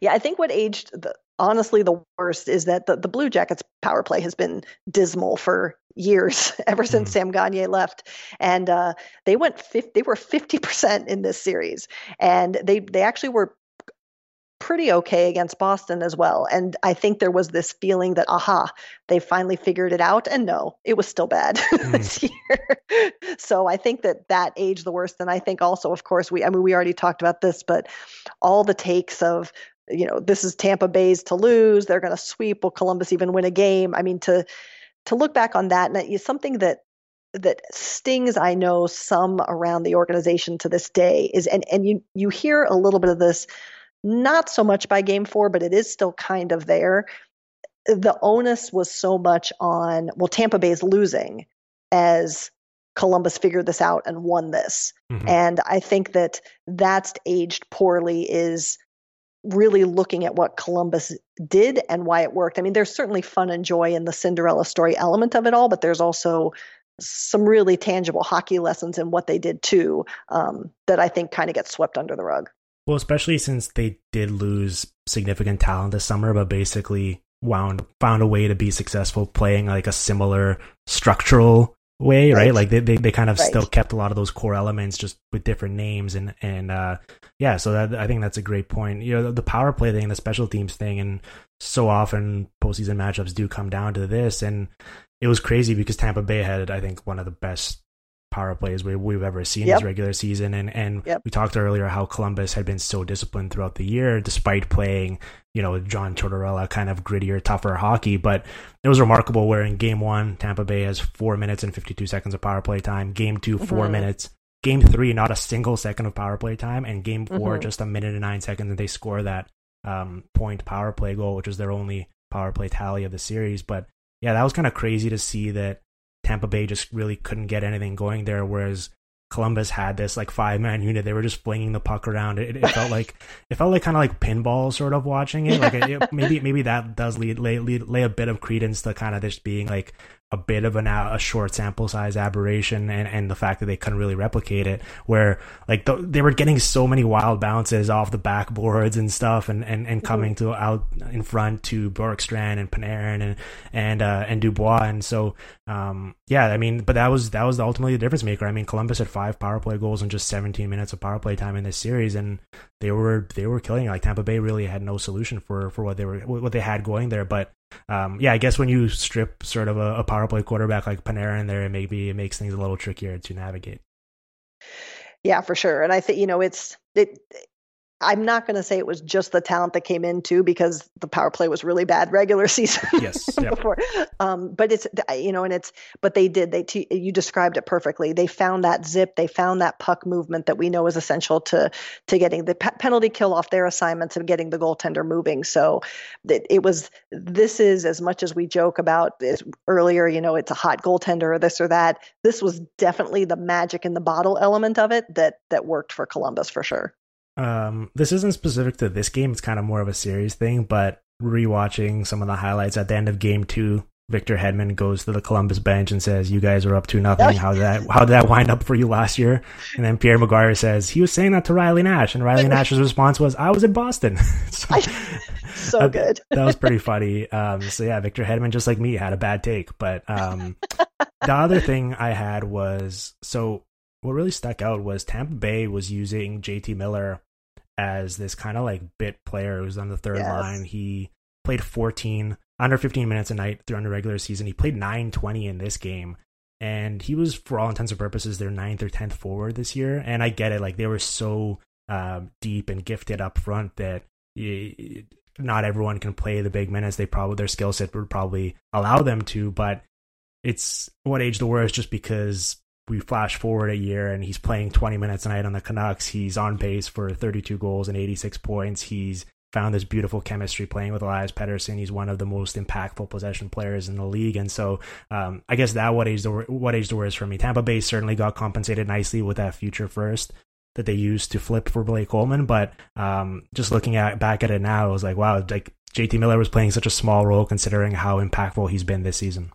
Yeah, I think what aged the, honestly the worst is that the, the Blue Jackets power play has been dismal for years [laughs] ever since mm. Sam Gagner left, and uh, they went 50, they were fifty percent in this series, and they they actually were pretty okay against Boston as well. And I think there was this feeling that, aha, they finally figured it out. And no, it was still bad [laughs] mm. this year. [laughs] so I think that that aged the worst. And I think also, of course, we, I mean, we already talked about this, but all the takes of, you know, this is Tampa Bay's to lose. They're going to sweep. Will Columbus even win a game? I mean, to, to look back on that, and it's something that that stings I know some around the organization to this day is and and you you hear a little bit of this not so much by game 4 but it is still kind of there the onus was so much on well Tampa Bay's losing as Columbus figured this out and won this mm-hmm. and I think that that's aged poorly is really looking at what Columbus did and why it worked. I mean, there's certainly fun and joy in the Cinderella story element of it all, but there's also some really tangible hockey lessons in what they did too um, that I think kind of get swept under the rug. Well, especially since they did lose significant talent this summer, but basically wound found a way to be successful playing like a similar structural way, right? right? Like they, they, they kind of right. still kept a lot of those core elements just with different names and and uh yeah, so that I think that's a great point. You know, the, the power play thing, the special teams thing, and so often postseason matchups do come down to this, and it was crazy because Tampa Bay had, I think, one of the best power plays we, we've ever seen yep. this regular season. And and yep. we talked earlier how Columbus had been so disciplined throughout the year, despite playing, you know, John Tortorella kind of grittier, tougher hockey. But it was remarkable where in game one, Tampa Bay has four minutes and 52 seconds of power play time. Game 2 mm-hmm. four minutes. Game three, not a single second of power play time. And game 4 mm-hmm. just a minute and nine seconds. And they score that um, point power play goal, which was their only power play tally of the series. But yeah, that was kind of crazy to see that Tampa Bay just really couldn't get anything going there, whereas Columbus had this like five man unit. They were just flinging the puck around. It, it felt like it felt like kind of like pinball, sort of watching it. Like it, maybe maybe that does lead lay, lead, lay a bit of credence to kind of this being like a bit of an a short sample size aberration and, and the fact that they couldn't really replicate it where like the, they were getting so many wild bounces off the backboards and stuff and, and, and coming to out in front to Bjorkstrand and Panarin and and uh, and Dubois. And so um, yeah I mean but that was that was ultimately the difference maker. I mean Columbus had five power play goals in just 17 minutes of power play time in this series and they were they were killing like Tampa Bay really had no solution for for what they were what they had going there. But um, yeah, I guess when you strip sort of a, a power play quarterback like Panarin in there, it maybe it makes things a little trickier to navigate. Yeah, for sure. And I think you know it's it I'm not going to say it was just the talent that came in too, because the power play was really bad regular [laughs] season. Yes, yep. before, um, but it's you know, and it's but they did they t- you described it perfectly. They found that zip, they found that puck movement that we know is essential to to getting the pe- penalty kill off their assignments and getting the goaltender moving. So it, it was this is as much as we joke about this earlier. You know, it's a hot goaltender or this or that. This was definitely the magic in the bottle element of it that that worked for Columbus for sure. Um, this isn't specific to this game; it's kind of more of a series thing. But rewatching some of the highlights at the end of Game Two, Victor Hedman goes to the Columbus bench and says, "You guys are up to nothing. How did that how did that wind up for you last year?" And then Pierre McGuire says he was saying that to Riley Nash, and Riley [laughs] Nash's response was, "I was in Boston." [laughs] so, so good. that was pretty [laughs] funny. Um, so yeah, Victor Hedman, just like me, had a bad take. But um, the other thing I had was so what really stuck out was Tampa Bay was using JT Miller as this kind of like bit player who's on the third yes. line. He played 14 under 15 minutes a night throughout the regular season. He played 920 in this game. And he was, for all intents and purposes, their ninth or tenth forward this year. And I get it; like they were so um, deep and gifted up front that you, not everyone can play the big minutes. They probably their skill set would probably allow them to, but it's what age the worst just because we flash forward a year and he's playing 20 minutes a night on the Canucks. He's on pace for 32 goals and 86 points. He's found this beautiful chemistry playing with Elias Pettersson. He's one of the most impactful possession players in the league. And so um, I guess that what age the what age the worst for me. Tampa Bay certainly got compensated nicely with that future first that they used to flip for Blake Coleman. But um, just looking at back at it now, it was like, wow, like JT Miller was playing such a small role considering how impactful he's been this season.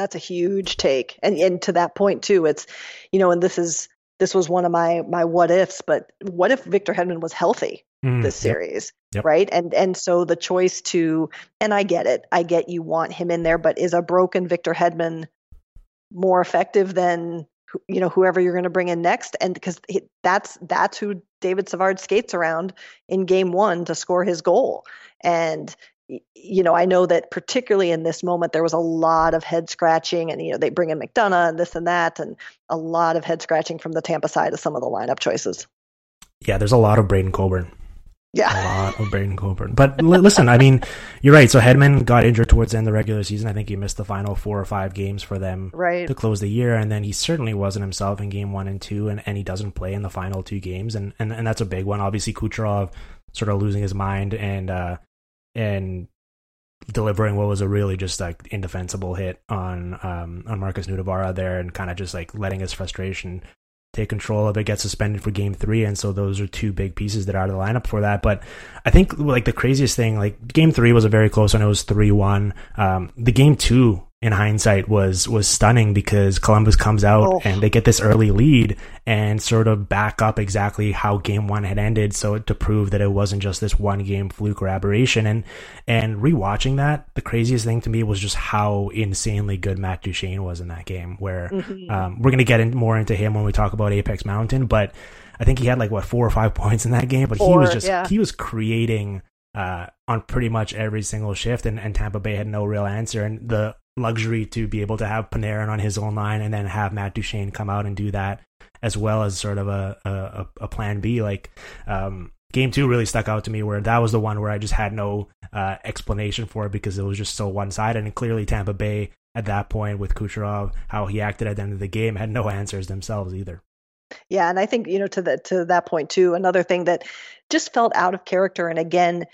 That's a huge take. And and to that point too, it's you know, and this is this was one of my my what ifs, but what if Victor Hedman was healthy mm, this series? Yep, yep. Right. And and so the choice to and I get it. I get you want him in there, but is a broken Victor Hedman more effective than you know whoever you're going to bring in next and because that's that's who David Savard skates around in game 1 to score his goal and you know I know that particularly in this moment there was a lot of head scratching and you know they bring in McDonagh and this and that and a lot of head scratching from the Tampa side of some of the lineup choices yeah there's a lot of Braden Coburn yeah. A lot of Braden Coburn. But l- listen, I mean, you're right. So Hedman got injured towards the end of the regular season. I think he missed the final four or five games for them right. to close the year. And then he certainly wasn't himself in game one and two, and, and he doesn't play in the final two games. And, and, and that's a big one. Obviously, Kucherov sort of losing his mind and, uh, and delivering what was a really just like indefensible hit on um on Markus Nutivaara there and kind of just like letting his frustration take control of it, get suspended for game three. And so those are two big pieces that are out of the lineup for that. But I think like the craziest thing, like game three was a very close one. It was 3 1. Um, the game two in hindsight was was stunning because Columbus comes out oh. and they get this early lead and sort of back up exactly how game one had ended so to prove that it wasn't just this one game fluke or aberration and and rewatching that the craziest thing to me was just how insanely good Matt Duchene was in that game where mm-hmm. um, we're going to get in, more into him when we talk about Apex Mountain but I think he had like what four or five [laughs] points in that game but four, he was just yeah. he was creating uh, on pretty much every single shift, and, and Tampa Bay had no real answer. And the luxury to be able to have Panarin on his own line and then have Matt Duchene come out and do that as well as sort of a a, a plan B. Like um, game two really stuck out to me where that was the one where I just had no uh, explanation for it because it was just so one sided. And clearly Tampa Bay at that point with Kucherov, how he acted at the end of the game, had no [laughs] answers themselves either. Yeah, and I think you know to that to that point too. Another thing that just felt out of character, and again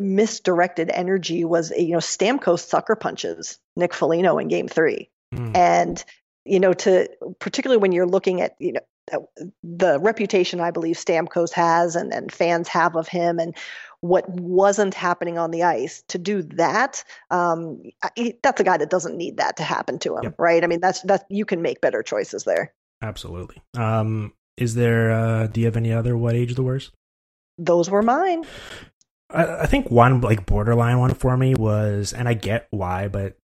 misdirected energy was you know Stamkos sucker punches Nick Foligno in Game Three, mm. and you know to particularly when you're looking at you know the reputation I believe Stamkos has and and fans have of him and what wasn't happening on the ice to do that um, that's a guy that doesn't need that to happen to him yep. right? I mean that's that you can make better choices there. Absolutely. Um, is there uh, do you have any other what age the worst those were mine I, think one like borderline one for me was, and I get why, but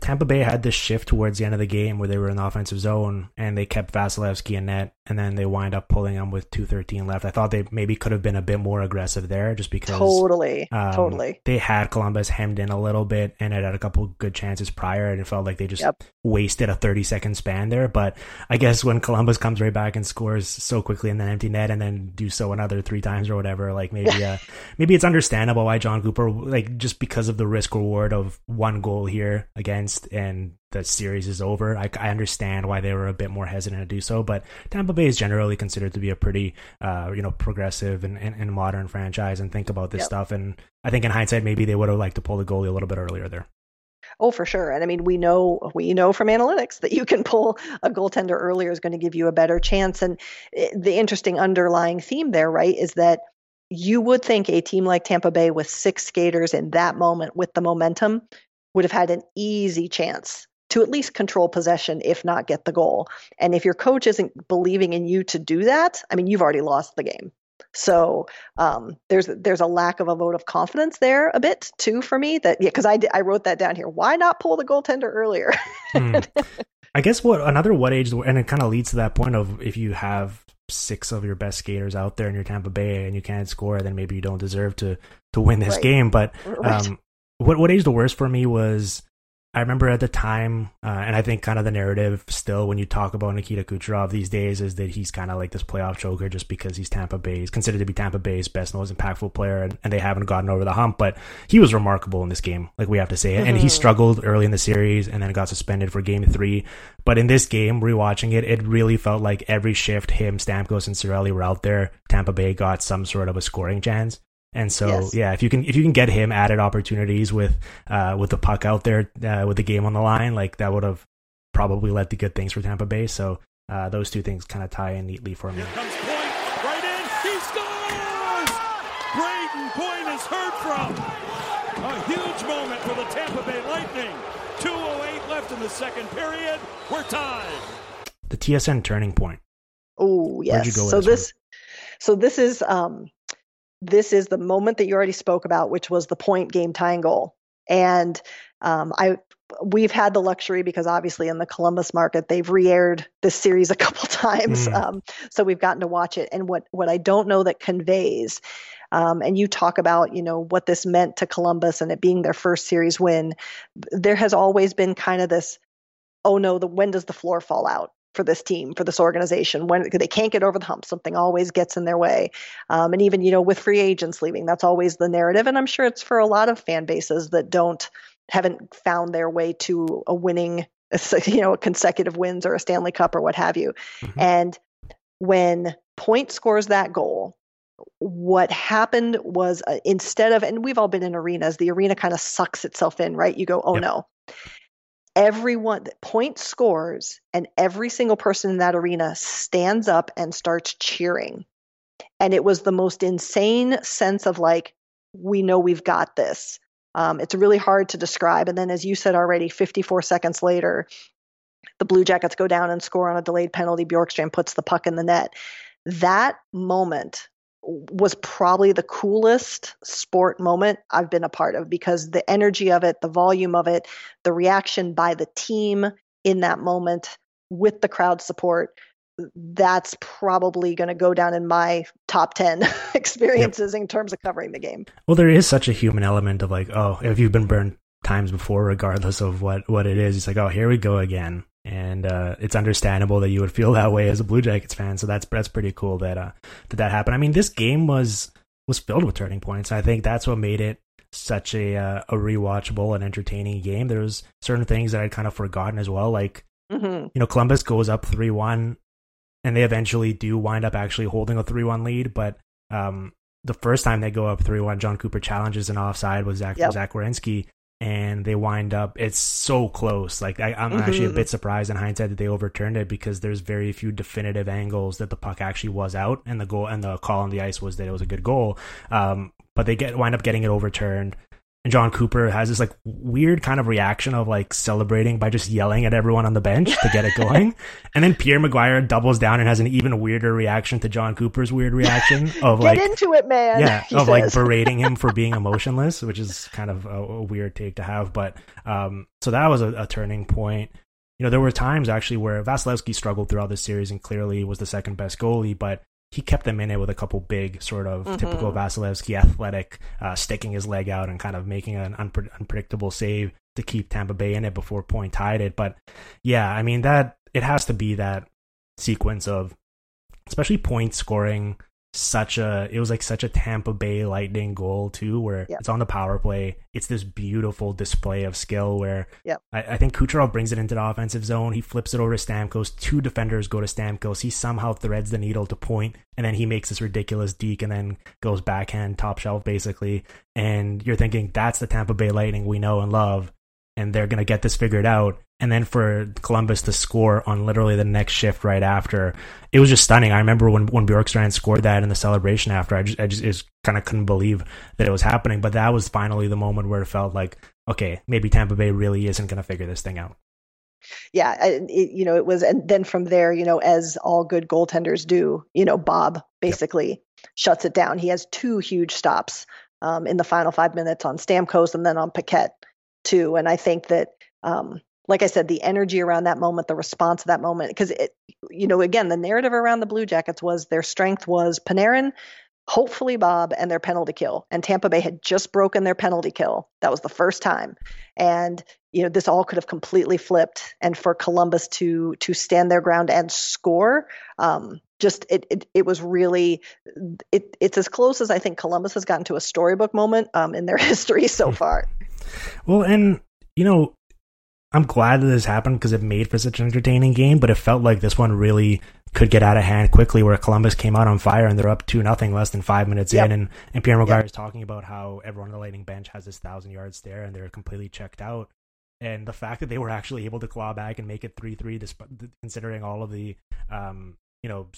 Tampa Bay had this shift towards the end of the game where they were in the offensive zone and they kept Vasilevskiy in net, and then they wind up pulling him with two thirteen left. I thought they maybe could have been a bit more aggressive there, just because totally, um, totally they had Columbus hemmed in a little bit and it had a couple good chances prior, and it felt like they just yep. wasted a thirty second span there. But I guess when Columbus comes right back and scores so quickly in the empty net, and then do so another three times or whatever, like maybe [laughs] uh, maybe it's understandable why Jon Cooper like just because of the risk reward of one goal here against and the series is over. I, I, understand why they were a bit more hesitant to do so, but Tampa Bay is generally considered to be a pretty, uh, you know, progressive and, and, and, modern franchise and think about this yep. stuff. And I think in hindsight, maybe they would have liked to pull the goalie a little bit earlier there. Oh, for sure. And I mean, we know we know from analytics that you can pull a goaltender earlier is going to give you a better chance. And eh, the interesting underlying theme there, right, is that you would think a team like Tampa Bay with six skaters in that moment with the momentum would have had an easy chance to at least control possession, if not get the goal. And if your coach isn't believing in you to do that, I mean, you've already lost the game. So um, there's there's a lack of a vote of confidence there a bit too for me. That yeah, because I I wrote that down here. Why not pull the goaltender earlier? hmm. [laughs] I guess what another what age and it kind of leads to that point of if you have six of your best skaters out there in your Tampa Bay and you can't score, then maybe you don't deserve to to win this right. game. But um, right what what aged the worst for me was I remember at the time, uh, and I think kind of the narrative still when you talk about Nikita Kucherov these days is that he's kind of like this playoff joker just because he's Tampa Bay's considered to be Tampa Bay's best, most impactful player, and, and, they haven't gotten over the hump. But he was remarkable in this game, like we have to say, mm-hmm. and he mm-hmm. struggled early in the series and then got suspended for game three. But in this game, rewatching it, it really felt like every shift him, Stamkos, and Cirelli were out there. Tampa Bay got some sort of a scoring chance. And so, yes. yeah, if you can if you can get him added opportunities with uh, with the puck out there uh, with the game on the line, like that would have probably led to good things for Tampa Bay. So uh, those two things kind of tie in neatly for me. Here comes Point, right in, he scores! Brayden Point is heard from. A huge moment for the Tampa Bay Lightning. 2:08 left in the second period. We're tied. The TSN turning point. Oh yes. so this, so this is um this is the moment that you already spoke about, which was the point game tying goal. And um, I we've had the luxury because obviously in the Columbus market they've re-aired this series a couple [laughs] times, mm. um, so we've gotten to watch it. And what what I don't know that conveys, um, and you talk about you know what this meant to Columbus and it being their first series win. There has always been kind of this, oh no, the when does the floor fall out? For this team, for this organization. When they can't get over the hump, something always gets in their way. Um, and even, you know, with free agents leaving, that's always the narrative. And I'm sure it's for a lot of fan bases that don't haven't found their way to a winning, [laughs] you know, consecutive wins or a Stanley Cup or what have you. Mm-hmm. And when Point scores that goal, what happened was uh, instead of, and we've all been in arenas, the arena kind of sucks itself in, right? You go, oh yep. no. Everyone, Point scores, and every single person in that arena stands up and starts cheering. And it was the most insane sense of like, we know we've got this. Um, it's really hard to describe. And then, as you said already, 54 seconds later, the Blue Jackets go down and score on a delayed penalty. Bjorkstrand puts the puck in the net. That moment was probably the coolest sport moment I've been a part of because the energy of it, the volume of it, the reaction by the team in that moment with the crowd support that's probably going to go down in my top 10 [laughs] experiences yep. in terms of covering the game. Well, there is such a human element of like, oh, if you've been burned times before, regardless of what, what it is, it's like, oh, here we go again. And uh, it's understandable that you would feel [laughs] that way as a Blue Jackets fan. So that's that's pretty cool that uh, that that happened. I mean, this game was was filled with turning points. I think that's what made it such a uh, a rewatchable and entertaining game. There was certain things that I'd kind of forgotten as well, like mm-hmm. you know Columbus goes up three one and they eventually do wind up actually holding a 3-1 lead but um, the first time they go up 3-1 Jon Cooper challenges an offside with zach, yep. zach Werenski, and they wind up it's so close. Like I, am mm-hmm. actually a bit surprised in hindsight that they overturned it because there's very few definitive angles that the puck actually was out and the goal and the call on the ice was that it was a good goal. Um, but they get wind up getting it overturned and Jon Cooper has this like weird kind of reaction of like celebrating by just yelling at everyone on the bench to get it [laughs] going. and then Pierre McGuire doubles down and has an even weirder reaction to Jon Cooper's weird reaction of [laughs] like Get into it, man. Yeah, [laughs] of says. like berating him for being emotionless, which is kind of a, a weird take to have. But um so that was a, a turning point you know, there were times actually where Vasilevskiy struggled throughout the series and clearly was the second best goalie, but he kept them in it with a couple big sort of mm-hmm. typical Vasilevskiy athletic, uh, sticking his leg out and kind of making an unpre- unpredictable save to keep Tampa Bay in it before Point tied it. But yeah, I mean that it has to be that sequence of especially point scoring such a it was like such a Tampa Bay Lightning goal too, where yep. it's on the power play. It's this beautiful display of skill where yep. I, I, think Kucherov brings it into the offensive zone. He flips it over to Stamkos. Two defenders go to Stamkos. He somehow threads the needle to point, and then he makes this ridiculous deke and then goes backhand top shelf basically. And you're thinking that's the Tampa Bay Lightning we know and love, and they're gonna get this figured out and then for Columbus to score on literally the next shift right after, it was just stunning. I remember when when Bjorkstrand scored that in the celebration after, I just I just, just kind of couldn't believe that it was happening. But that was finally the moment where it felt like, okay, maybe Tampa Bay really isn't going to figure this thing out. Yeah, it, you know, it was, and then from there, you know, as all good goaltenders do, you know, Bob basically yep. shuts it down. He has two huge stops um, in the final five minutes on Stamkos and then on Paquette too. And I think that um, like I said, the energy around that moment, the response of that moment, because it, you know, again, the narrative around the Blue Jackets was their strength was Panarin, hopefully Bob, and their penalty kill. And Tampa Bay had just broken their penalty kill. That was the first time, and you know, this all could have completely flipped. And for Columbus to to stand their ground and score, um, just it, it it was really it it's as close as I think Columbus has gotten to a storybook moment um, in their [laughs] history so far. Well, and you know, I'm glad that this happened because it made for such an entertaining game, but it felt like this one really could get out of hand quickly where Columbus came out on fire and they're up two nothing less than five minutes yep. in and, and Pierre McGuire yep. is talking about how everyone on the Lightning bench has this thousand yard stare and they're completely checked out. And the fact that they were actually able to claw back and make it three three, considering all of the um, you know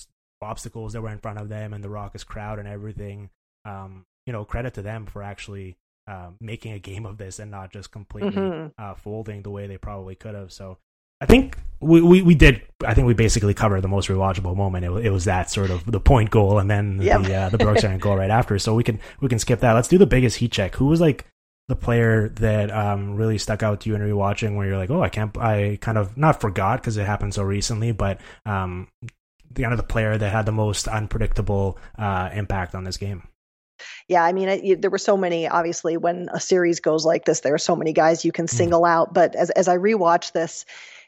obstacles that were in front of them and the raucous crowd and everything, um, you know, credit to them for actually um, making a game of this and not just completely mm-hmm. uh, folding the way they probably could have. So I think we, we, we, did. I think we basically covered the most rewatchable moment. It, it was that sort of the point goal and then yep. the uh, the Brooks goal right after. So we can we can skip that. Let's do the biggest heat check. Who was like the player that um, really stuck out to you in rewatching, where you're like, oh, I can't, I kind of not forgot because it happened so recently, but um, the kind of the player that had the most unpredictable uh, impact on this game. Yeah, I mean, it, there were so many. Obviously, when a series goes like this, there are so many guys you can mm. single out. But as as I rewatch this,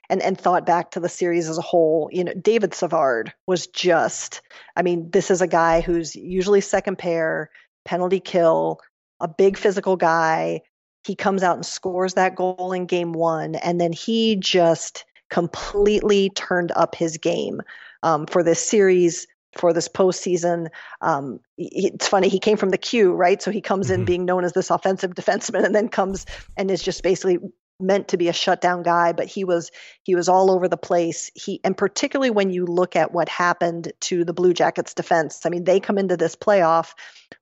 and and thought back to the series as a whole, you know, David Savard was just. I mean, this is a guy who's usually second pair, penalty kill, a big physical guy. He comes out and scores that goal in game one, and then he just completely turned up his game um, for this series for this postseason. Um, it's funny, he came from the Q, right? So he comes mm-hmm. in being known as this offensive defenseman and then comes and is just basically meant to be a shutdown guy, but he was he was all over the place. He and particularly when you look at what happened to the Blue Jackets defense. I mean, they come into this playoff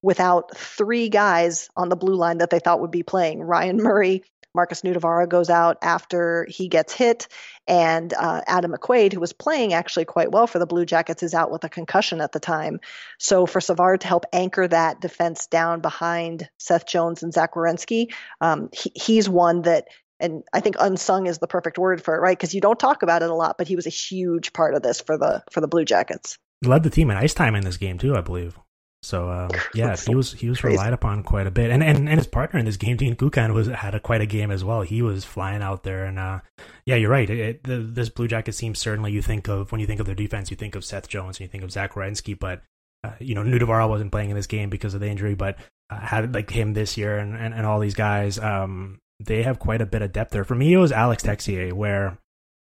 without three guys on the blue line that they thought would be playing. Ryan Murray, Markus Nutivaara goes out after he gets hit, and uh, Adam McQuaid, who was playing actually quite well for the Blue Jackets, is out with a concussion at the time. So for Savard to help anchor that defense down behind Seth Jones and Zach Werenski, um, he, he's one that and I think unsung is the perfect word for it, right? Because you don't talk about it a lot, but he was a huge part of this for the for the Blue Jackets. Led the team in ice time in this game too, I believe. So um, [laughs] yeah, he was he was Crazy. relied upon quite a bit, and and, and his partner in this game, Dean Kukan, was had a, quite a game as well. He was flying out there, and uh, yeah, you're right. It, it, the, this Blue Jackets team certainly you think of when you think of their defense, you think of Seth Jones and you think of Zach Werenski, but uh, you know Nutivaara wasn't playing in this game because of the injury, but uh, had like him this year and, and, and all these guys. Um, they have quite a bit of depth there. For me, it was Alex Texier where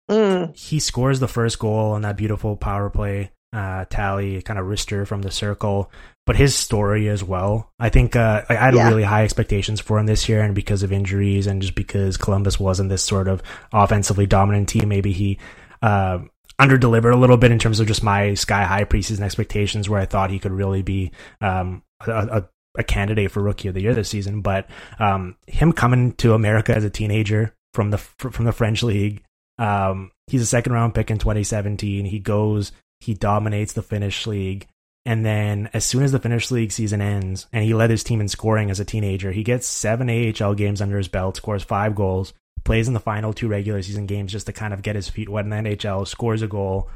mm. he scores the first goal on that beautiful power play uh, tally, kind of wrister from the circle. But his story as well. I think uh, I had yeah. really high expectations for him this year, and because of injuries and just because Columbus wasn't this sort of offensively dominant team, maybe he uh, under delivered a little bit in terms of just my sky high preseason expectations, where I thought he could really be um, a, a, a candidate for rookie of the year this season. But um, him coming to America as a teenager from the from the French league, um, he's a second round pick in 2017. He goes, he dominates the Finnish league. And then, as soon as the Finnish league season ends, and he led his team in scoring as a teenager, he gets seven AHL games under his belt, scores five goals, plays in the final two regular season games just to kind of get his feet wet in the NHL, scores a goal,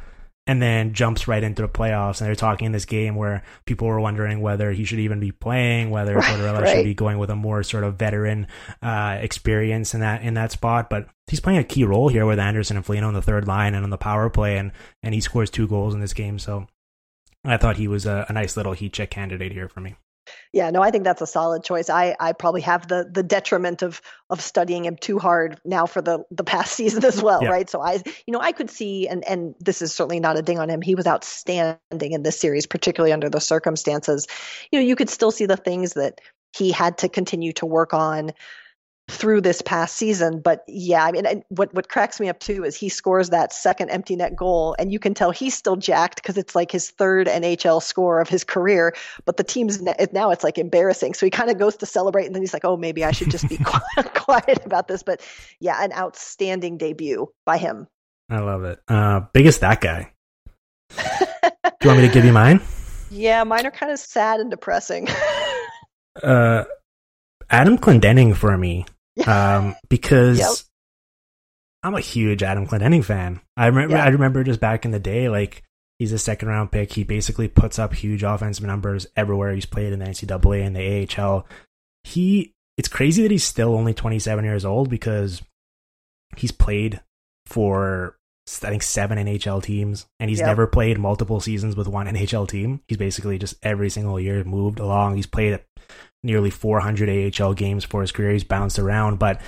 and then jumps right into the playoffs. And they're talking in this game where people were wondering whether he should even be playing, whether Tortorella right. should be going with a more sort of veteran uh, experience in that in that spot. But he's playing a key role here with Anderson and Foligno on the third line and on the power play, and and he scores two goals in this game. So I thought he was a, a nice little heat check candidate here for me. Yeah, no, I think that's a solid choice. I, I probably have the the detriment of of studying him too hard now for the the past [laughs] season as well, yeah. right? So I, you know, I could see, and and this is certainly not a ding on him. He was outstanding in this series, particularly under the circumstances. You know, you could still see the things that he had to continue to work on through this past season. But yeah, I mean, what what cracks me up too is he scores that second empty net goal, and you can tell he's still jacked because it's like his third NHL score of his career. But the team's now it's like embarrassing, so he kind of goes to celebrate, and then he's like, "Oh, maybe I should just be [laughs] quiet about this." But yeah, an outstanding debut by him. I love it. Uh, biggest that guy. Do you want me to give you mine? [laughs] Yeah, mine are kind of sad and depressing. [laughs] uh, Adam Clendening for me [laughs] um, because yep. I'm a huge Adam Clendening fan. I remember, yeah. I remember just back in the day, like he's a second round pick. He basically puts up huge offensive numbers everywhere he's played in the NCAA and the AHL. He, it's crazy that he's still only 27 years old because he's played for I think seven NHL teams, and he's yep. never played multiple seasons with one NHL team. He's basically just every single year moved along. He's played nearly 400 AHL games for his career. He's bounced around, but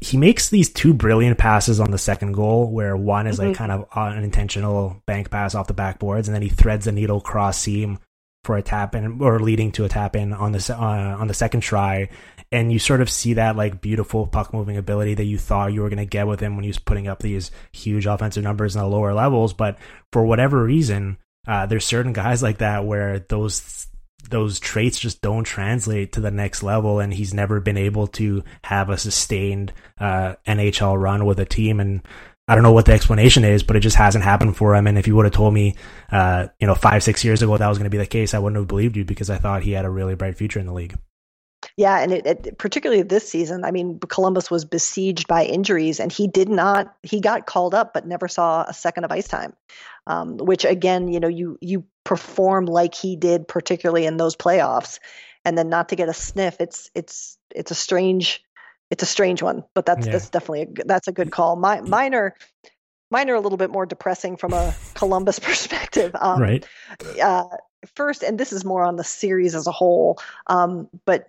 he makes these two brilliant passes on the second goal, where one is mm-hmm. like kind of an intentional bank pass off the backboards, and then he threads the needle cross seam for a tap in or leading to a tap in on the uh, on the second try. And you sort of see that like beautiful puck moving ability that you thought you were going to get with him when he was putting up these huge offensive numbers in the lower levels. But for whatever reason, uh, there's certain guys like that where those those traits just don't translate to the next level and he's never been able to have a sustained uh, NHL run with a team and I don't know what the explanation is, but it just hasn't happened for him. And if you would have told me, uh, you know, five, six years ago that was going to be the case, I wouldn't have believed you because I thought he had a really bright future in the league. Yeah, and it, it, particularly this season, I mean, Columbus was besieged by injuries, and he did not. He got called up, but never saw a second of ice time. Um, which again, you know, you you perform like he did, particularly in those playoffs, and then not to get a sniff. It's it's it's a strange it's a strange one, but that's yeah. that's definitely a, that's a good call. My, mine are mine are a little bit more depressing from a Columbus [laughs] perspective. Um, right. Uh, first, and this is more on the series as a whole, um, but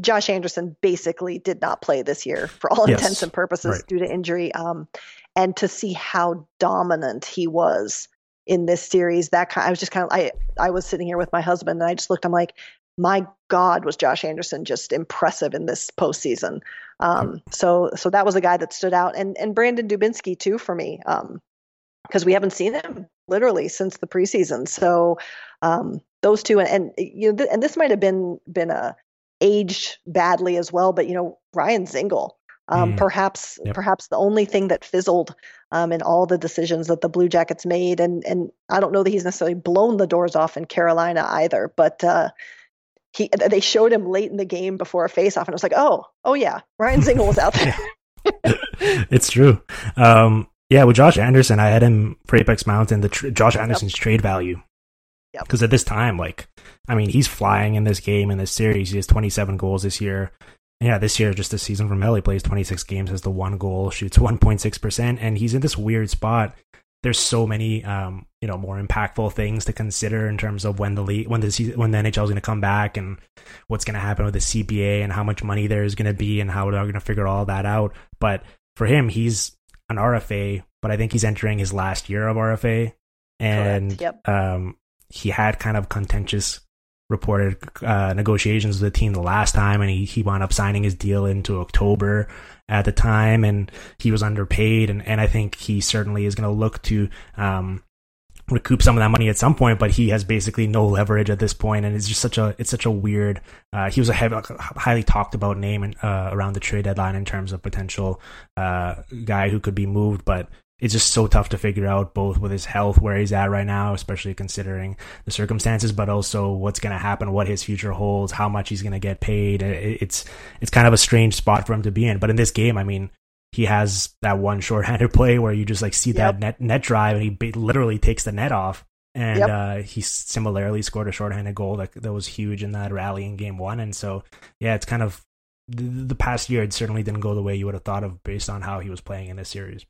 Josh Anderson basically did not play this year for all yes. intents and purposes right. due to injury. Um, and to see how dominant he was in this series, that kind, I was just kind of, I, I was sitting here with my husband and I just looked, I'm like, my God, was Josh Anderson just impressive in this postseason. Um, so, so that was a guy that stood out, and and Brandon Dubinsky too for me, because um, we haven't seen him literally since the preseason. So, um, those two, and, and you know, th- and this might have been been a aged badly as well, but you know, Ryan Dzingel. Um, mm. Perhaps, yep. perhaps the only thing that fizzled um, in all the decisions that the Blue Jackets made, and and I don't know that he's necessarily blown the doors off in Carolina either, but uh, he they showed him late in the game before a face off and I was like, "Oh, oh yeah, Ryan Dzingel was out [laughs] there." [laughs] it's true. Um, yeah, with Josh Anderson, I had him for Apex Mountain, the tr- Josh Anderson's yep. trade value. Because at this time, like, I mean, he's flying in this game in this series. He has 27 goals this year. Yeah, this year, just this season from Melly, plays 26 games, has the one goal, shoots [laughs] 1.6%, and he's in this weird spot there's so many um, you know more impactful things to consider in terms of when the league, when the when the NHL is going to come back and what's going to happen with the CBA and how much money there is going to be and how they're going to figure all that out. But for him, he's an RFA, but I think he's entering his last year of RFA, and yep. um, he had kind of contentious reported uh, negotiations with the team the last time, and he, he wound up signing his deal into October at the time, and he was underpaid, and, and I think he certainly is going to look to um, recoup some of that money at some point, but he has basically no leverage at this point, and it's just such a it's such a weird. Uh, he was a heavy, highly talked about name uh, around the trade deadline in terms of potential uh, guy who could be moved, but it's just so tough to figure out both with his health where he's at right now especially considering the circumstances but also what's going to happen what his future holds how much he's going to get paid. It's it's kind of a strange spot for him to be in. But in this game i mean he has that one shorthanded [laughs] play where you just like see that net net drive and he literally takes the net off. And yep. uh, he similarly scored a shorthanded goal that, that was huge in that rally in game one. And so yeah it's kind of the, the past year it certainly didn't go the way you would have thought of based on how he was playing in this series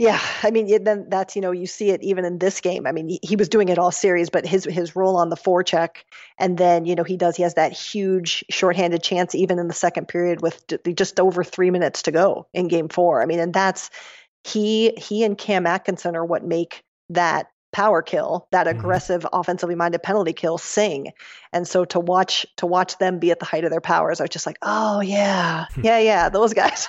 yeah, I mean, then that's you know you see it even in this game. I mean, he, he, was doing it all series, but his his role on the forecheck, and then you know he does he has that huge shorthanded chance even in the second period with just over three minutes to go in game four. I mean, and that's he he and Cam Atkinson are what make that power kill, that mm-hmm. aggressive offensively minded penalty kill sing. And so to watch to watch them be at the height of their powers, I was just like, oh yeah, hmm. yeah, yeah, those guys.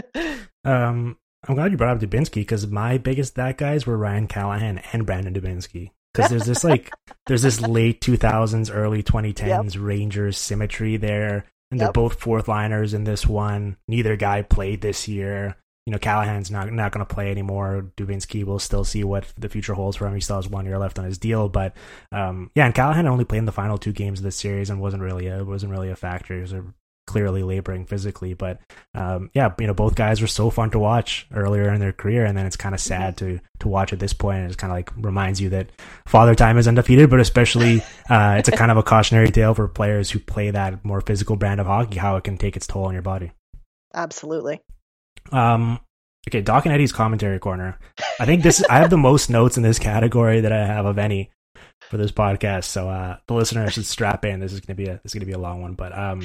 [laughs] um I'm glad you brought up Dubinsky because my biggest that guys were Ryan Callahan and Brandon Dubinsky. Because there's this like [laughs] there's this late 2000s, early 2010s yep. Rangers symmetry there, and they're both fourth liners in this one. Neither guy played this year. You know, Callahan's not not going to play anymore. Dubinsky will still see what the future holds for him. He still has one year left on his deal, but um, yeah, and Callahan only played in the final two games of this series and wasn't really a wasn't really a factor. He was a clearly laboring physically. But um, yeah, you know, both guys were so fun to watch earlier in their career, and then it's kind of sad to to watch at this point. And it's kind of like reminds you that Father Time is undefeated, but especially uh, it's a kind of a cautionary tale for players who play that more physical brand of hockey, how it can take its toll on your body. Absolutely. Um. Okay, Doc and Eddie's commentary corner. I think this. I have the most notes in this category that I have of any for this podcast. So uh, the listener should strap in. This is gonna be a this is gonna be a long one, but um,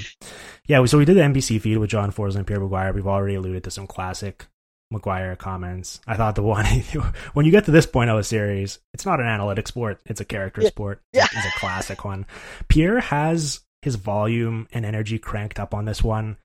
yeah. So we did the NBC feed with John Forslund and Pierre McGuire. We've already alluded to some classic McGuire comments. I thought the one [laughs] when you get to this point of a series, it's not an analytic sport; it's a character yeah. sport. Yeah. It's a classic one. Pierre has his volume and energy cranked up on this one.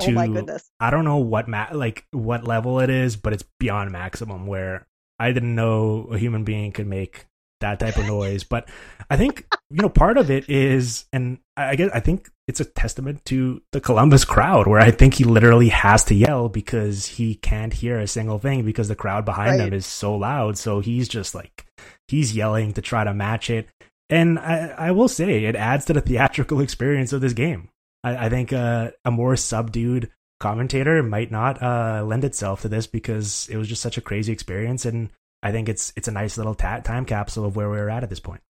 To, oh my goodness! I don't know what ma- like what level it is, but it's beyond maximum. Where I didn't know a human being could make that type of noise. But I think you know part of it is, and I guess I think it's a testament to the Columbus crowd, where I think he literally has to yell because he can't hear a single thing because the crowd behind right. him is so loud. So he's just like he's yelling to try to match it. and I, I will say it adds to the [laughs] theatrical experience of this game. I, I think uh, a more subdued commentator might not uh, lend itself to this because it was just such a crazy experience, and I think it's it's a nice little ta- time capsule of where we are at at this point.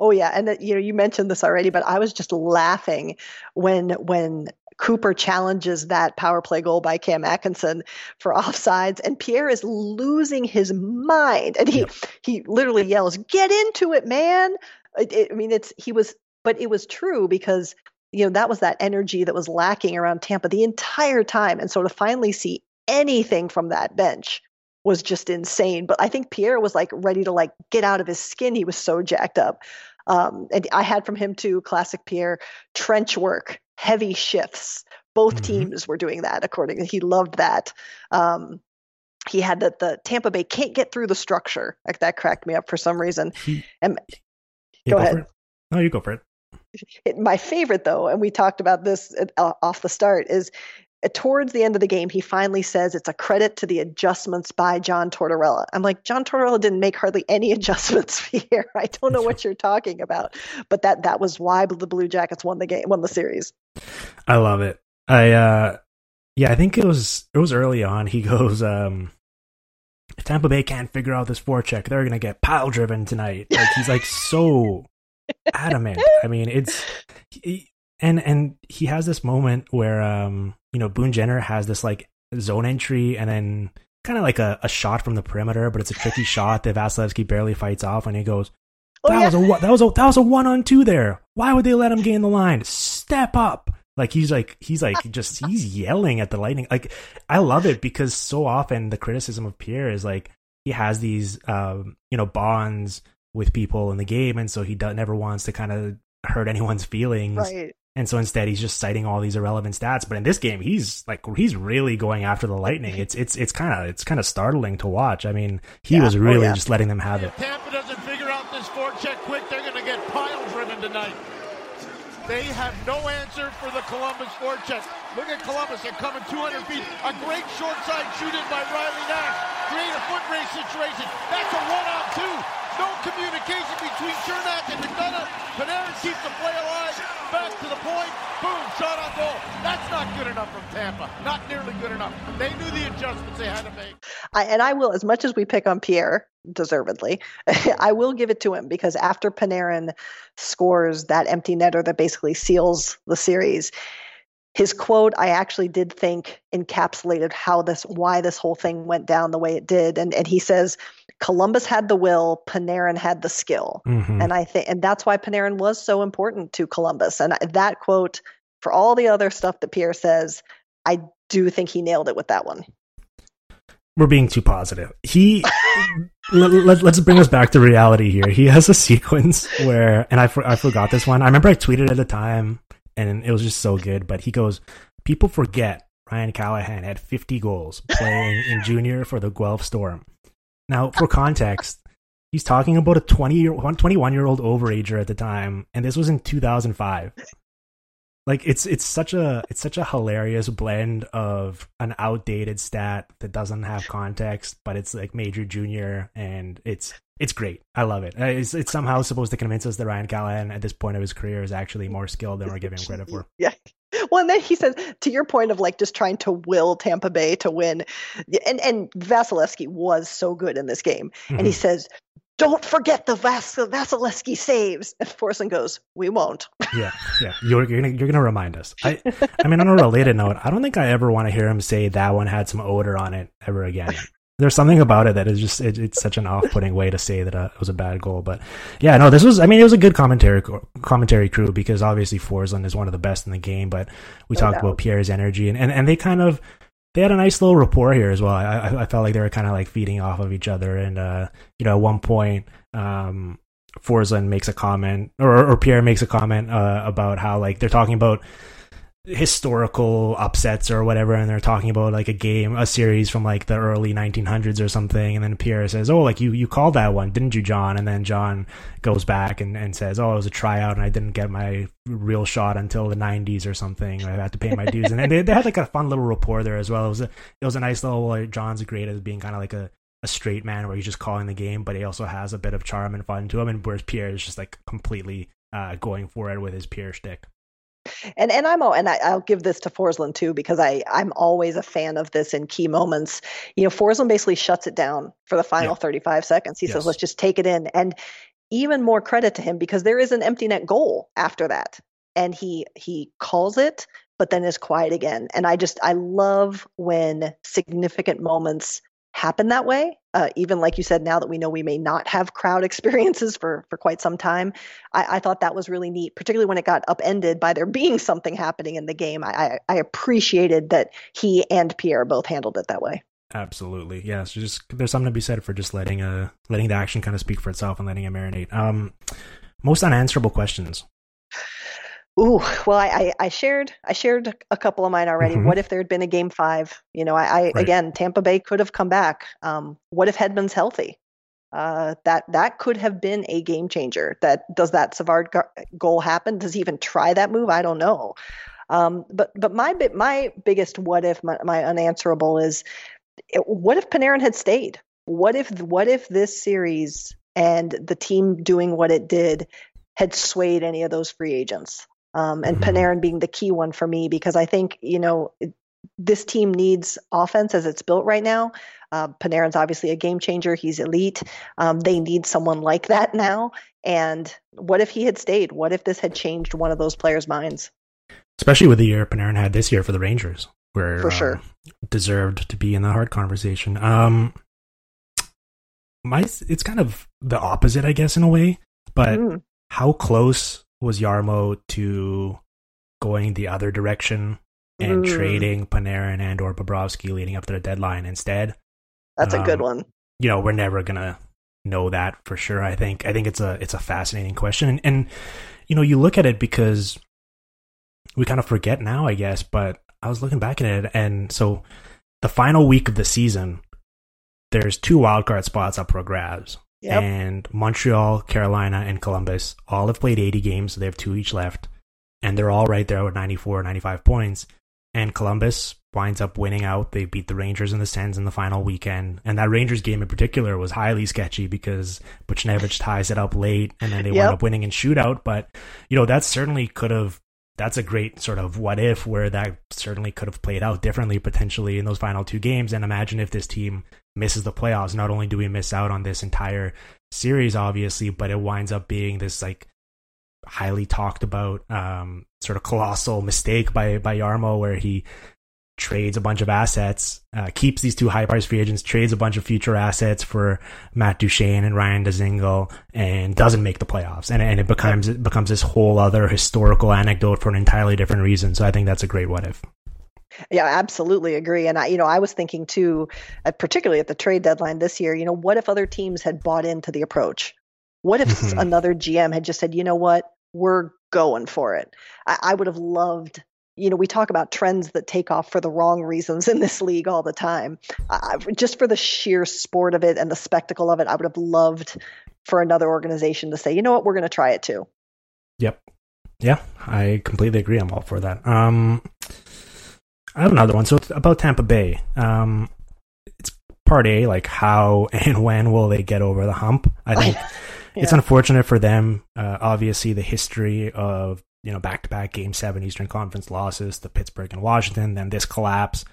Oh yeah, and uh, you know you mentioned this already, but I was just laughing when when Cooper challenges that power play goal by Cam Atkinson for [laughs] offsides, and Pierre is losing his mind, and he he literally yells, "Get into it, man!" It, it, I mean, it's he was, but it was true because you know that was that energy that was lacking around Tampa the entire time, and so to finally see anything from that bench was just insane. But I think Pierre was like ready to like get out of his skin. He was so jacked up. Um, and I had from him too, classic Pierre, trench work, heavy shifts. Both mm-hmm. teams were doing that. According, he loved that. Um, he had that the Tampa Bay can't get through the structure. Like that cracked me up for some reason. And go, go ahead. No, you go for it. it. My favorite though, and we talked about this uh, off the start, is towards the end of the game, he finally says it's a credit to the adjustments by John Tortorella. I'm like, John Tortorella didn't make hardly any [laughs] adjustments here. I don't know what you're talking about, but that that was why the Blue Jackets won the game, won the series. I love it. I uh, yeah, I think it was it was early on. He [laughs] goes, um, if Tampa Bay can't figure out this forecheck, they're gonna get pile driven tonight. Like he's like so [laughs] adamant. I mean, it's. He, and and he has this moment where um you know Boone Jenner has this like zone entry and then kind of like a, a shot from the perimeter, but it's a tricky [laughs] shot that Vasilevskiy barely fights off, and he goes, "That oh, yeah. was a that was a that was a one on two there. Why would they let him gain the line? Step up!" Like he's like he's like just he's yelling at the Lightning. Like I love it because so often the criticism of Pierre is like he has these um you know bonds with people in the game, and so he do- never wants to kind of hurt anyone's feelings. Right. And so instead, he's just citing all these irrelevant stats. But in this game, he's like he's really going after the Lightning. It's it's it's kind of it's kind of startling to watch. I mean, he yeah. was oh, really oh, yeah. just letting them have it. If Tampa doesn't figure out this forecheck quick, they're going to get pile driven tonight. They have no answer for the Columbus forecheck. Look at Columbus. They're coming 200 feet. A great short side shooting by Riley Nash. Create a foot race situation. That's a one on two. No communication between Cernak and McDonagh. Panarin keeps the play alive. Back to the point. Boom, shot on goal. That's not good enough from Tampa. Not nearly good enough. They knew the adjustments they had to make. I, and I will, as much as we pick on Pierre, deservedly, [laughs] I will give it to him because after Panarin scores that empty netter that basically seals the series, his quote i actually did think encapsulated how this why this whole thing went down the way it did and and he says Columbus had the will, Panarin had the skill. Mm-hmm. And I think and that's why Panarin was so important to Columbus. And that quote for all the other stuff that Pierre says, I do think he nailed it with that one. We're being too positive. He [laughs] let, us let, bring us back to reality here. He has a sequence where, and I, for, I forgot this one. I remember I tweeted at the time, and it was just so good. But he goes, "People forget Ryan Callahan had 50 goals playing in [laughs] junior for the Guelph Storm. Now, for context, he's talking about a 20 year, 21 year old overager at the time, and this was in 2005. Like it's it's such a it's such a hilarious blend of an outdated stat that doesn't have context, but it's like major junior, and it's it's great. I love it. It's, it's somehow supposed to convince us that Ryan Callahan at this point of his career is actually more skilled than we're giving him credit for. [laughs] Yeah, well, and then he says, to your point of like just trying to will Tampa Bay to win, and and Vasilevskiy was so good in this game, mm-hmm. and he mm-hmm. says, "Don't forget the Vas- Vasilevskiy saves." And Forslund goes, "We won't." [laughs] yeah, yeah, you're you're gonna, you're gonna remind us. I [laughs] I mean, on a related note, I don't think I ever want to hear him say that one had some odor on it ever again there's something about it that is just it, it's such an off-putting way to say that uh, it was a bad goal. But yeah, no, this was. I mean, it was a good commentary commentary crew because obviously Forslund is one of the best in the game. But we no talked doubt. about Pierre's energy and, and and they kind of they had a nice little rapport here as well. I I felt like they were kind of like feeding off of each other. And uh, you know, at one point, um, makes a comment or or Pierre makes a comment uh, about how like they're talking about historical upsets or whatever and they're talking about like a game a series from like the early 1900s or something and then pierre says oh like you you called that one didn't you john and then john goes back and, and says oh it was a tryout and i didn't get my real shot until the 90s or something i had to pay my dues and they, they had like a fun little rapport there as well it was a it was a nice little john's great as being kind of like a a straight man where he's just calling the game, but he also has a bit of charm and fun to him. And whereas Pierre is just like completely uh, going for it with his Pierre stick. And and I'm and I, will give this to Forslund too because I I'm always a fan of this in key moments. You know, Forslund basically shuts it down for the final yeah. 35 seconds. He yes. says, "Let's just take it in." And even more credit to him because there is an empty net goal after that, and he he calls it, but then is quiet again. And I just I love when significant moments happen that way. Uh, even like you said, now that we know we may not have crowd [laughs] experiences for for quite some time, I, I thought that was really neat, particularly when it got upended by there [laughs] being something happening in the game. I, I, I appreciated that he and Pierre both handled it that way. Absolutely, yeah. So just there's something to be said for just letting uh letting the action kind of speak for itself and letting it marinate. Um, most unanswerable questions. Ooh, well, I, I shared I shared a couple of mine already. Mm-hmm. What if there had been a game five? You know, I, I right. again, Tampa Bay could have come back. Um, what if Hedman's healthy? Uh, that that could have been a game changer. That does that Savard goal happen? Does he even try that move? I don't know. Um, but but my my biggest what if my, my unanswerable is what if Panarin had stayed? What if what if this series and the team doing what it did had swayed any of those free agents? Um, and mm-hmm. Panarin being the key one for me because I think you know this team needs offense as it's built right now. Uh, Panarin's obviously a game changer; he's elite. Um, they need someone like that now. And what if he had stayed? What if this had changed one of those players' minds? Especially with the year Panarin had this year for the Rangers, where for sure um, deserved to be in the hard conversation. Um, my it's kind of the opposite, I guess, in a way. But mm. how close was Jarmo to going the other direction and mm. trading Panarin and or Bobrovsky leading up to the deadline instead. That's um, a good um, one. You know, we're never gonna know that for sure. I think I think it's a it's a fascinating question, and, and you know, you look at it because we kind of forget now, I guess. But I was looking back at it, and so the final week of the season, there's two wildcard spots up for grabs. Yep. And Montreal, Carolina, and Columbus all have played 80 games, so they have two each left. And they're all right there with 94, 95 points. And Columbus winds up winning out. They beat the Rangers and the Sens in the final weekend. And that Rangers game in particular was highly sketchy because Buchnevich ties it up late and then they yep. wind up winning in shootout. But, you know, that certainly could have that's a great sort of what if where that certainly could have played out differently potentially in those final two games. And imagine if this team misses the playoffs. Not only do we miss out on this entire series, obviously, but it winds up being this like highly talked about um, sort of colossal mistake by by Jarmo where he trades a bunch of assets, uh, keeps these two high price free agents, trades a bunch of future assets for Matt Duchene and Ryan Dzingel, and doesn't make the playoffs. And, and it becomes it becomes this whole other historical anecdote for an entirely different reason. So I think that's a great what if. Yeah, I absolutely agree. And I, you know, I was thinking too, uh, particularly at the trade deadline this year. You know, what if other teams had bought into the approach? What if mm-hmm. another GM had just said, you know what, we're going for it? I, I would have loved you know, we talk about trends that take off for the wrong reasons in this league all the time. I, just for the sheer sport of it and the spectacle of it, I would have loved for another organization to say, you know what, we're going to try it too. Yep. Yeah, I completely agree. I'm all for that. Um, I have another one. So it's about Tampa Bay. Um, it's part A, like how [laughs] and when will they get over the hump? I think [laughs] yeah. it's unfortunate for them. Uh, obviously, the history of you know, back to back game seven Eastern Conference losses to Pittsburgh and Washington, then this collapse.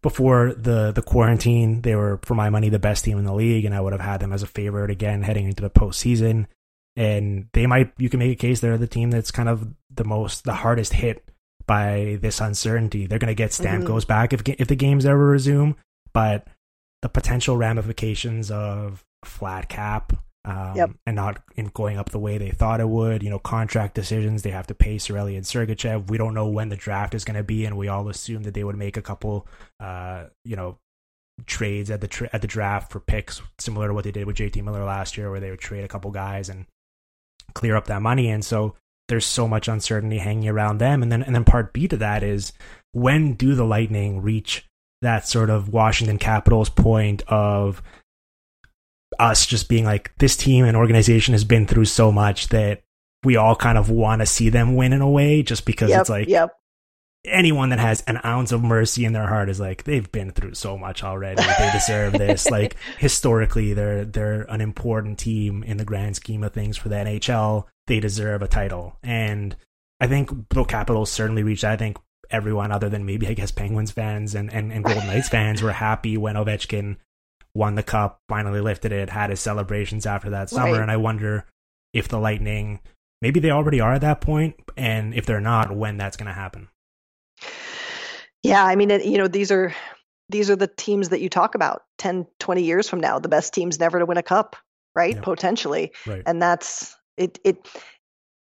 Before the the quarantine, they were, for my money, the best team in the league, and I would have had them as a favorite again heading into the postseason. And they might, you can make a case they're the team that's kind of the most, the hardest hit by this uncertainty. They're going to get Stamkos mm-hmm. back if if the games ever resume, but the potential ramifications of flat cap um, yep. and not in going up the way they thought it would. You know, contract decisions, they have to pay Cirelli and Sergachev. We don't know when the draft is going to be, and we all assume that they would make a couple, uh, you know, trades at the tra- at the draft for picks, similar to what they did with JT Miller last year, where they would trade a couple guys and clear up that money. And so there's so much uncertainty hanging around them. And then and then part B to that is when do the Lightning reach that sort of Washington Capitals point of us just being like this team and organization has been through so much that we all kind of want to see them win in a way just because yep, it's like yep. anyone that has an ounce of mercy in their heart is like they've been through so much already. They [laughs] deserve this. like historically, they're they're an important team in the grand scheme of things for the NHL. They deserve a title, and I think Bill Capitals certainly reached. that. I think everyone other than maybe I guess Penguins fans and and, and Golden Knights [laughs] fans were happy when Ovechkin won the cup, finally lifted it, had his celebrations after that summer, Right. and I wonder if the Lightning. Maybe they already are at that point, and if they're not, when that's going to happen. Yeah, I mean, you know, these are these are the teams that you talk about 10, 20 years from now, the best teams never to win a cup, right? Potentially. Right. And that's it it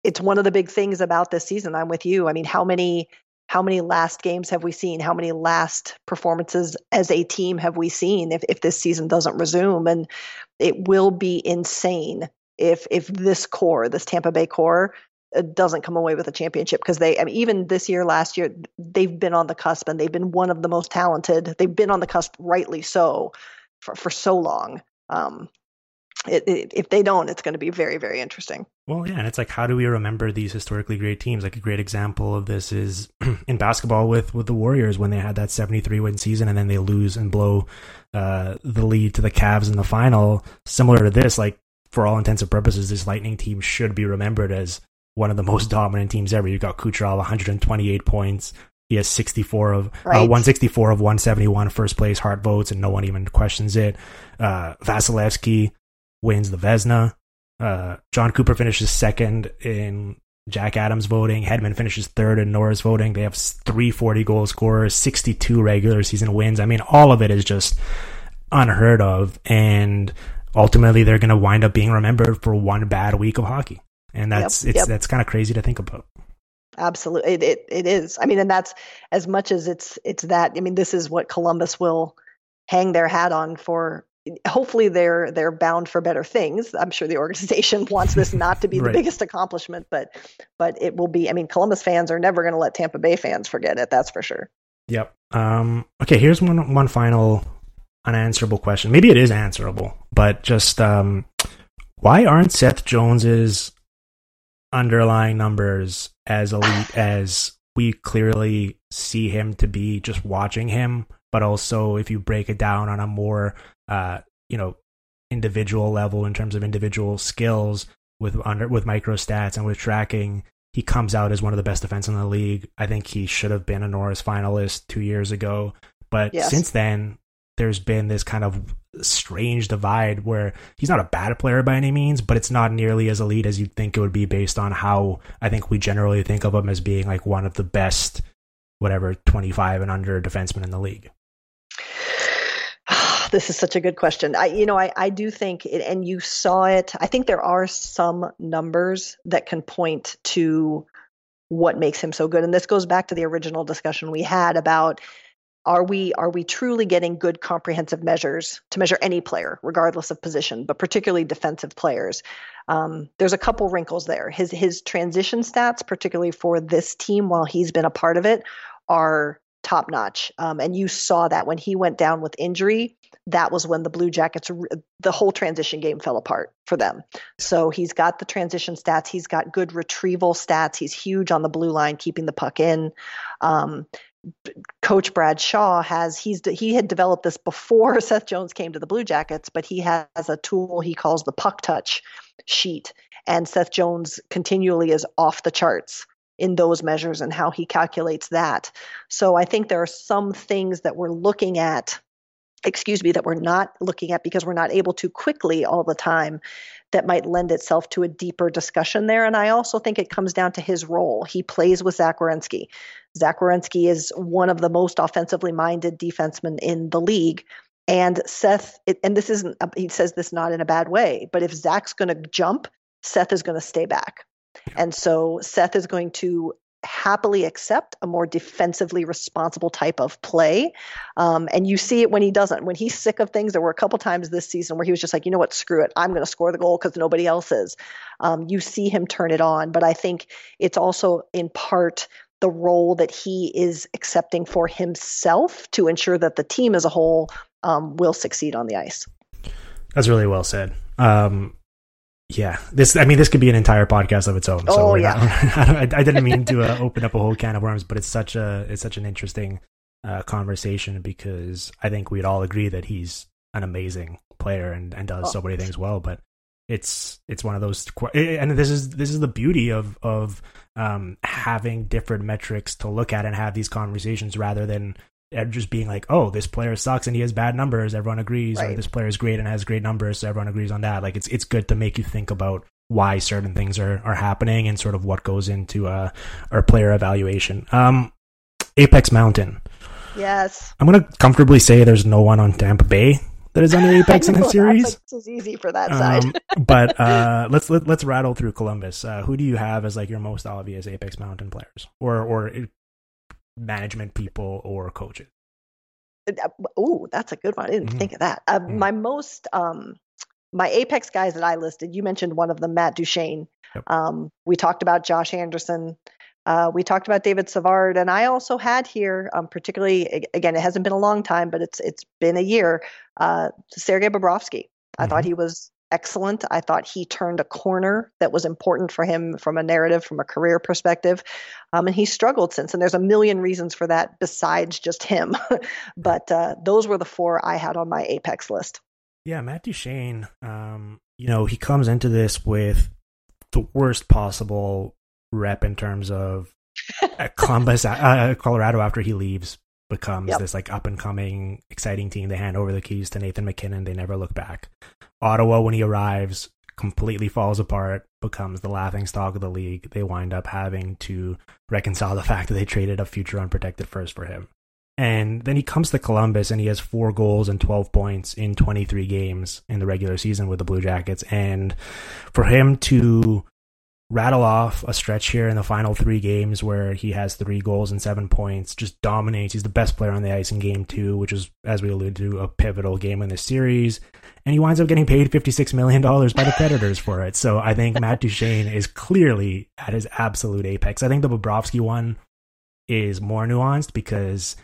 it's one of the big things about this season. I'm with you. I mean, how many how many last games have we seen? How many last performances as a team have we seen if if this season doesn't resume? And it will be insane if if this core, this Tampa Bay core, uh, doesn't come away with a championship because they I mean even this year last year they've been on the cusp and they've been one of the most talented they've been on the cusp rightly so for, for so long um it, it, if they don't it's going to be very very interesting Well, yeah, and it's like, how do we remember these historically great teams? Like a great example of this is [clears throat] in basketball with with the Warriors when they had that seventy three win season and then they lose and blow uh, the lead to the Cavs in the final. Similar to this, like for all intents and purposes, this Lightning team should be remembered as one of the most [laughs] dominant teams ever. You've got Kucherov, one hundred and twenty eight points. He has 64 of uh, 164 of 171 first place heart votes, and no one even questions it. Uh, Vasilevskiy wins the Vezina. Uh, Jon Cooper finishes second in Jack Adams voting. Hedman finishes third in Norris voting. They have three forty 40 goal scorers, 62 regular season wins. I mean, all of it is just unheard of. And ultimately, they're going to wind up being remembered for one bad week of hockey. And that's Yep, it's yep. that's kind of crazy to think about. absolutely it, it it is i mean and that's as much as it's it's that i mean this is what columbus will hang their hat on for hopefully they're they're bound for better things i'm sure the organization [laughs] wants this not to be Right. the biggest accomplishment but but it will be i mean columbus fans are never going to let tampa bay fans forget it that's for sure Yep. Um, okay, here's one one final unanswerable question. Maybe it is answerable, but just um, why aren't Seth Jones's underlying numbers as elite [sighs] as we clearly see him to be just watching him, but also if you break it down on a more uh, you know, individual level in terms of individual skills with under with micro stats and with tracking, he comes out as one of the best defense in the league. I think he should have been a Norris finalist two years ago, but Yes. since then, there's been this kind of strange divide where he's not a bad player by any means, but it's not nearly as elite as you'd think it would be based on how I think we generally think of him as being like one of the best, whatever, 25 and under defensemen in the league. [laughs] this is such a good question. I, you know, I, I do think, it, and you saw it. I think there are some numbers that can point to what makes him so good, and this goes back to the original discussion we had about are we are we truly getting good comprehensive measures to measure any player, regardless of position, but particularly defensive players. Um, there's a couple wrinkles there. His his transition stats, particularly for this team, while he's been a part of it, are top notch. Um, and you saw that when he went down with injury, that was when the Blue Jackets, the whole transition game fell apart for them. So he's got the transition stats. He's got good retrieval stats. He's huge on the blue line, keeping the puck in. Um, Coach Brad Shaw has he's he had developed this before [laughs] Seth Jones came to the Blue Jackets, but he has a tool he calls the puck touch sheet, and Seth Jones continually is off the charts in those measures and how he calculates that. So I think there are some things that we're looking at, excuse me, that we're not looking at because we're not able to quickly all the time that might lend itself to a deeper discussion there. And I also think it comes down to his role. He plays with Zach Werenski. Zach Werenski is one of the most offensively minded defensemen in the league. And Seth, it, and this isn't, uh, he says this not in a bad way, but if Zach's going to jump, Seth is going to stay back. And so Seth is going to happily accept a more defensively responsible type of play. Um, and you see it when he doesn't. When he's sick of things, there were a couple times this season where he was just like, you know what, screw it. I'm going to score the goal because nobody else is. Um, you see him turn it on. But I think it's also in part the role that he is accepting for himself to ensure that the team as a whole um, will succeed on the ice. That's really well said. Um, yeah, this. I mean, this could be an entire podcast of its own. So oh yeah, [laughs] I, I, didn't mean to uh, open up a whole can of worms, but it's such a it's such an interesting uh, conversation because I think we'd all agree that he's an amazing player and, and does oh. so many things well. But it's it's one of those, and this is this is the beauty of of um, having different metrics to look at and have these conversations rather than just being like, oh, this player sucks and he has bad numbers. Everyone agrees, right. or this player is great and has great numbers, so everyone agrees on that. Like it's it's good to make you think about why certain things are are happening and sort of what goes into uh, our player evaluation. Um, Apex Mountain. Yes. I'm gonna comfortably say there's no one on Tampa Bay that is under [laughs] Apex in the series. It's easy for that side. Um, [laughs] but uh, [laughs] let's let, us let us rattle through Columbus. Uh, who do you have as like your most obvious Apex Mountain players, or or management people or coaches? Oh, that's a good one. I didn't mm-hmm. think of that. Uh, mm-hmm. My most, um, my Apex guys that I listed, you mentioned one of them, Matt Duchene. Yep. Um, we talked about Josh Anderson. Uh, we talked about David Savard, and I also had here, um, particularly again, it hasn't been a long time, but it's it's been a year. Uh, Sergei Bobrovsky. I mm-hmm. thought he was excellent. I thought he turned a corner that was important for him from a narrative, from a career perspective. Um, and he struggled since. And there's a million reasons for that besides just him. [laughs] but uh, those were the four I had on my Apex list. Yeah, Matt Duchene, um, you know, he comes into this with the worst possible rep in terms of [laughs] Columbus, uh, Colorado after he leaves becomes yep. this like up and coming exciting team. They hand over the keys to Nathan MacKinnon. They never look back. Ottawa, when he arrives, completely falls apart, becomes the laughing stock of the league. They wind up having to reconcile the [laughs] fact that they traded a future unprotected first for him. And then he comes to Columbus and he has four goals and 12 points in 23 games in the regular season with the Blue Jackets. And for him to rattle off a stretch here in the final three games where he has three goals and seven points, just dominates. He's the best player on the ice in game two, which is, as we alluded to, a pivotal game in this series. And he winds up getting paid $56 million by the Predators for it. So I think Matt Duchene is clearly at his absolute apex. I think the Bobrovsky one is more nuanced because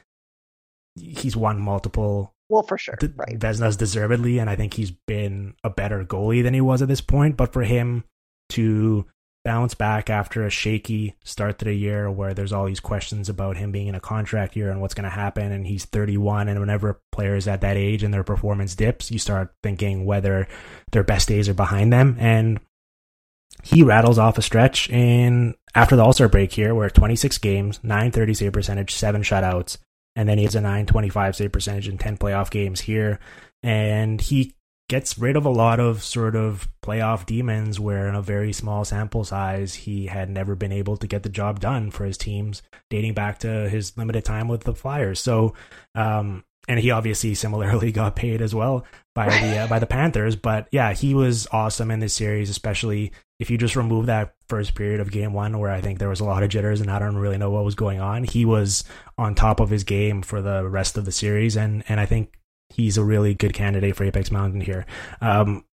he's won multiple well, for sure. Right. Vezinas deservedly, and I think he's been a better goalie than he was at this point. But for him to bounce back after a shaky start to the year where there's all these questions about him being in a contract year and what's going to happen and he's 31 and whenever a player is at that age and their performance dips you start thinking whether their best days are behind them. And he rattles off a stretch in after the all-star break here where 26 games 930 save percentage 7 shutouts and then he has a 925 save percentage in 10 playoff games here. And he gets rid of a lot of sort of playoff demons where in a very small sample size he had never been able to get the job done for his teams dating back to his limited time with the Flyers. So um and he obviously similarly [laughs] got paid as well by the uh, by the Panthers, but yeah, he was awesome in this series especially if you just remove that first period of game 1 where I think there was a lot of jitters and I don't really know what was going on. He was on top of his game for the rest of the series and and I think he's a really good candidate for Apex Mountain here. Um,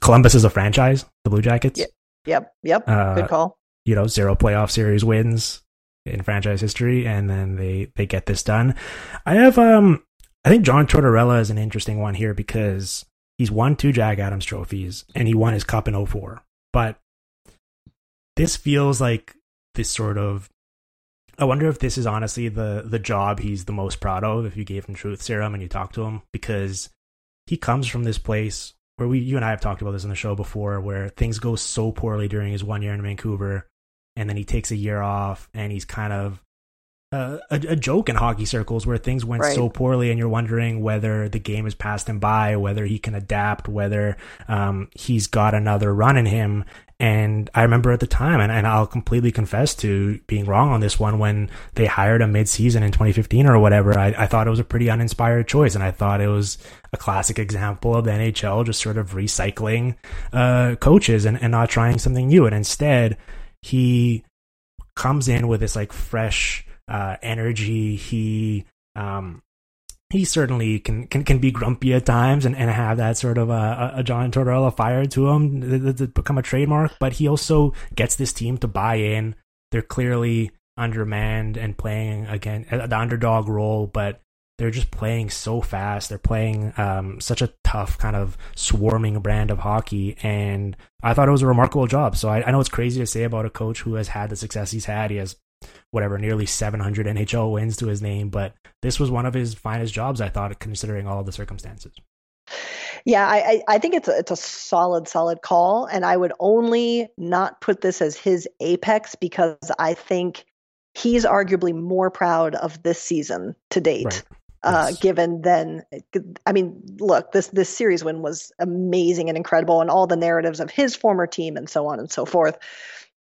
Columbus is a franchise, the Blue Jackets. Yep, yep, yep. Uh, good call. You know, zero playoff series wins in franchise history, and then they they get this done. I have um, I think John Tortorella is an interesting one here because he's won two Jack Adams trophies and he won his cup in 04. But this feels like this sort of I wonder if this is honestly the the job he's the most proud of if you gave him truth serum and you talk to him because he comes from this place where we you and I have talked about this in the show before where things go so poorly during his one year in Vancouver and then he takes a year off and he's kind of uh, a, a, joke in hockey circles where things went right. so poorly and you're wondering whether the game has passed him by, whether he can adapt, whether um, he's got another run in him. And I remember at the time, and, and I'll completely confess to being wrong on this one, when they hired him mid-season in 2015 or whatever, I, I thought it was a pretty uninspired choice. And I thought it was a classic example of the NHL just sort of recycling uh, coaches and, and not trying something new. And instead, he comes in with this like fresh uh, energy. He um, he certainly can, can can be grumpy at times and, and have that sort of a, a John Tortorella fire to him to become a trademark. But he also gets this team to buy in. They're clearly undermanned and playing again the underdog role, but they're just playing so fast. They're playing um, such a tough kind of swarming brand of hockey, and I thought it was a remarkable job. So I, I know it's crazy to say about a coach who has had the success he's had. He has whatever nearly 700 NHL wins to his name, but this was one of his finest jobs. I thought, considering all the circumstances. Yeah, I, I think it's a, it's a solid, solid call, and I would only not put this as his apex because I think he's arguably more proud of this season to date. Right. Uh, yes. given then i mean look this this series win was amazing and incredible and all the narratives of his former team and so on and so forth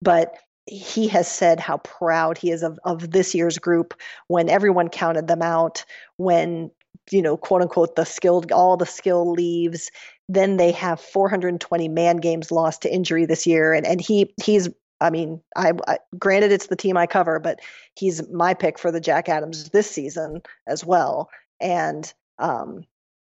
but he has said how proud he is of, of this year's group when everyone counted them out when you know quote unquote the skilled all the skill leaves then they have 420 man games lost to injury this year and and he he's I mean, I, I, granted it's the team I cover, but he's my pick for the Jack Adams this season as well. And um,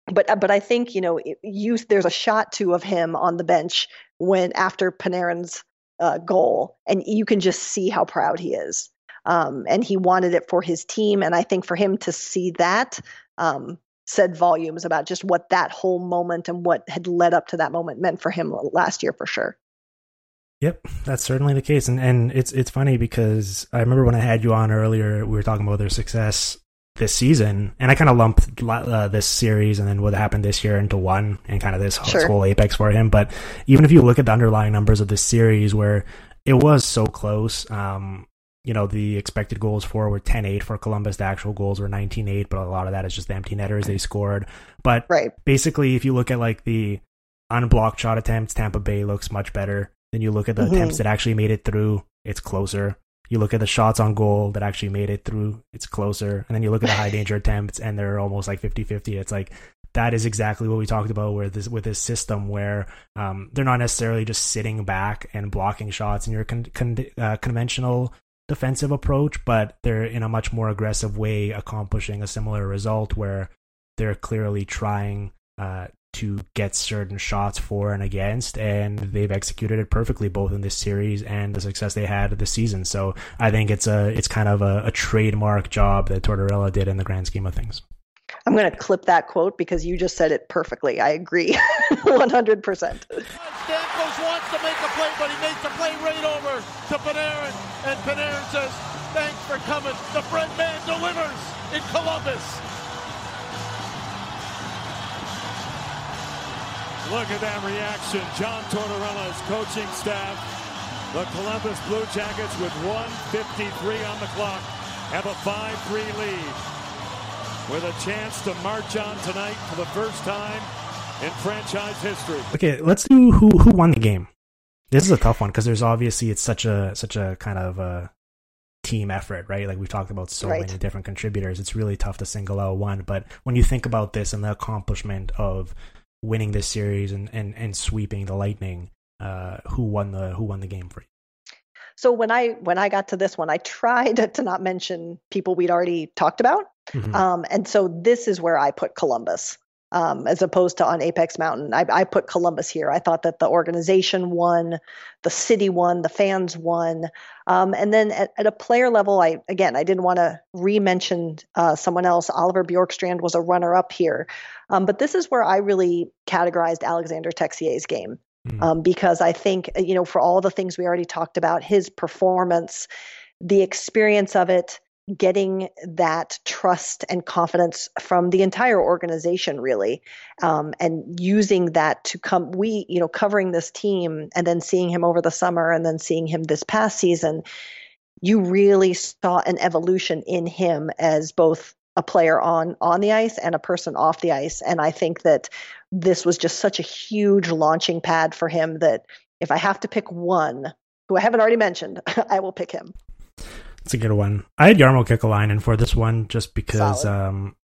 but but I think you know you there's a shot too of him on the bench when after Panarin's uh, goal, and you can just see how proud he is. Um, and he wanted it for his team, and I think for him to see that um, said volumes about just what that whole moment and what had led up to that moment meant for him last year for sure. Yep, that's certainly the case, and and it's it's funny because I remember when I had you on earlier, we were talking about their success this season, and I kind of lumped uh, this series and then what happened this year into one, and kind of this sure. whole apex for him. But even if you look at the underlying numbers of this series, where it was so close, um, you know, the expected goals for were 10-8 for Columbus. The actual goals were 19-8, but a lot of that is just the empty netters they scored. But right. basically, if you look at like the unblocked shot attempts, Tampa Bay looks much better. Then you look at the mm-hmm. attempts that actually made it through, it's closer. You look at the shots on goal that actually made it through, it's closer. And then you look at the high danger [laughs] attempts and they're almost like 50 50. It's like, that is exactly what we talked about with this with this system where um, they're not necessarily just sitting back and blocking shots in your con- con- uh, conventional defensive approach, but they're in a much more aggressive way accomplishing a similar result where they're clearly trying uh, to get certain shots for and against, and they've executed it perfectly both in this series and the success they had this season. So I think it's a it's kind of a, a trademark job that Tortorella did in the grand scheme of things. I'm going to clip that quote because you just said it perfectly. I agree, [laughs] 100%. Stamkos wants to make a play, but he makes the play right over to Panarin, and Panarin says, "Thanks for coming." The bread man delivers in Columbus. Look at that reaction. John Tortorella's coaching staff. The Columbus Blue Jackets with 153 on the clock have a 5-3 lead with a chance to march on tonight for the first time in franchise history. Okay, let's do who who won the game. This is a tough one because there's obviously it's such a such a kind of a team effort, right? Like we've talked about so right. many different contributors. It's really tough to single out one, but when you think about this and the accomplishment of winning this series and, and, and sweeping the Lightning, uh, who won the who won the game for you? So when I when I got to this one, I tried [laughs] to not mention people we'd already talked about, mm-hmm. um, and so this is where I put Columbus um, as opposed to on Apex Mountain. I, I, put Columbus here. I thought that the organization won, the city won, the fans won, um, and then at, at, a player level, I again I didn't want to re-mention uh, someone else. Oliver Bjorkstrand was a runner-up here, um, but this is where I really categorized Alexander Texier's game. Mm-hmm. because I think, you know, for all the things we already talked about, his performance, the experience of it, getting that trust and confidence from the entire organization really um, and using that to come we you know covering this team and then seeing him over the summer and then seeing him this past season you really saw an evolution in him as both a player on on the ice and a person off the ice. And i think that this was just such a huge launching pad for him that if i have to pick one who i haven't already mentioned [laughs] i will pick him it's a good one. I had Jarmo Kekalainen for this one just because um,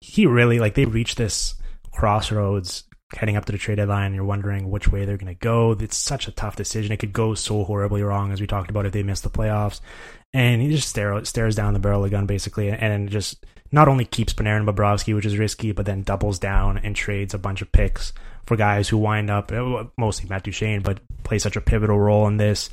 he really like they reached this crossroads heading up to the trade deadline. You're wondering which way they're going to go. It's such a tough decision. It could go so horribly wrong, as we talked about if they miss the playoffs. And he just stare, stares down the barrel of the gun basically, and just not only keeps Panarin and Bobrovsky, which is risky, but then doubles down and trades a bunch of picks for guys who wind up uh, mostly Matt Duchene, but play such a pivotal role in this.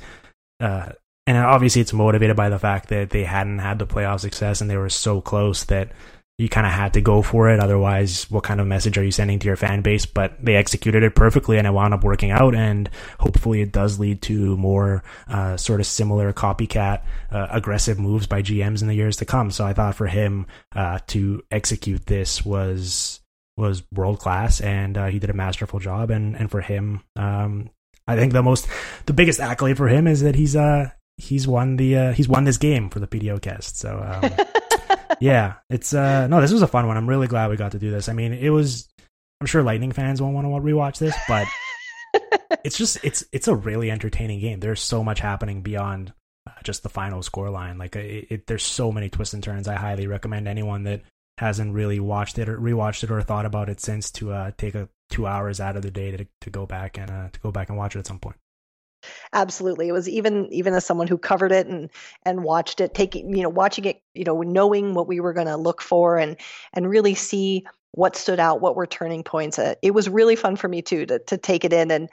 Uh, and obviously it's motivated by the fact that they hadn't had the playoff success and they were so close that you kind of had to go for it. Otherwise, what kind of message are you sending to your fan base? But they executed it perfectly and it wound up working out. And hopefully it does lead to more uh, sort of similar copycat uh, aggressive moves by GMs in the years to come. So I thought for him uh, to execute this was was world class and uh, he did a masterful job. And, and for him, um, I think the most, the biggest accolade for him is that he's, uh, he's won the, uh, he's won this game for the PDOcast. So, um, [laughs] yeah, it's uh no, this was a fun one. I'm really glad we got to do this. I mean, it was. I'm sure Lightning fans won't want to rewatch this, but [laughs] it's just it's it's a really entertaining game. There's so much happening beyond uh, just the final score line. Like it, it, there's so many twists and turns. I highly recommend anyone that hasn't really watched it or rewatched it or thought about it since to uh, take a two hours out of the day to to go back and uh, to go back and watch it at some point absolutely. It was even even as someone who covered it and and watched it taking you know watching it you know knowing what we were going to look for and and really see what stood out what were turning points uh, it was really fun for me too to to take it in and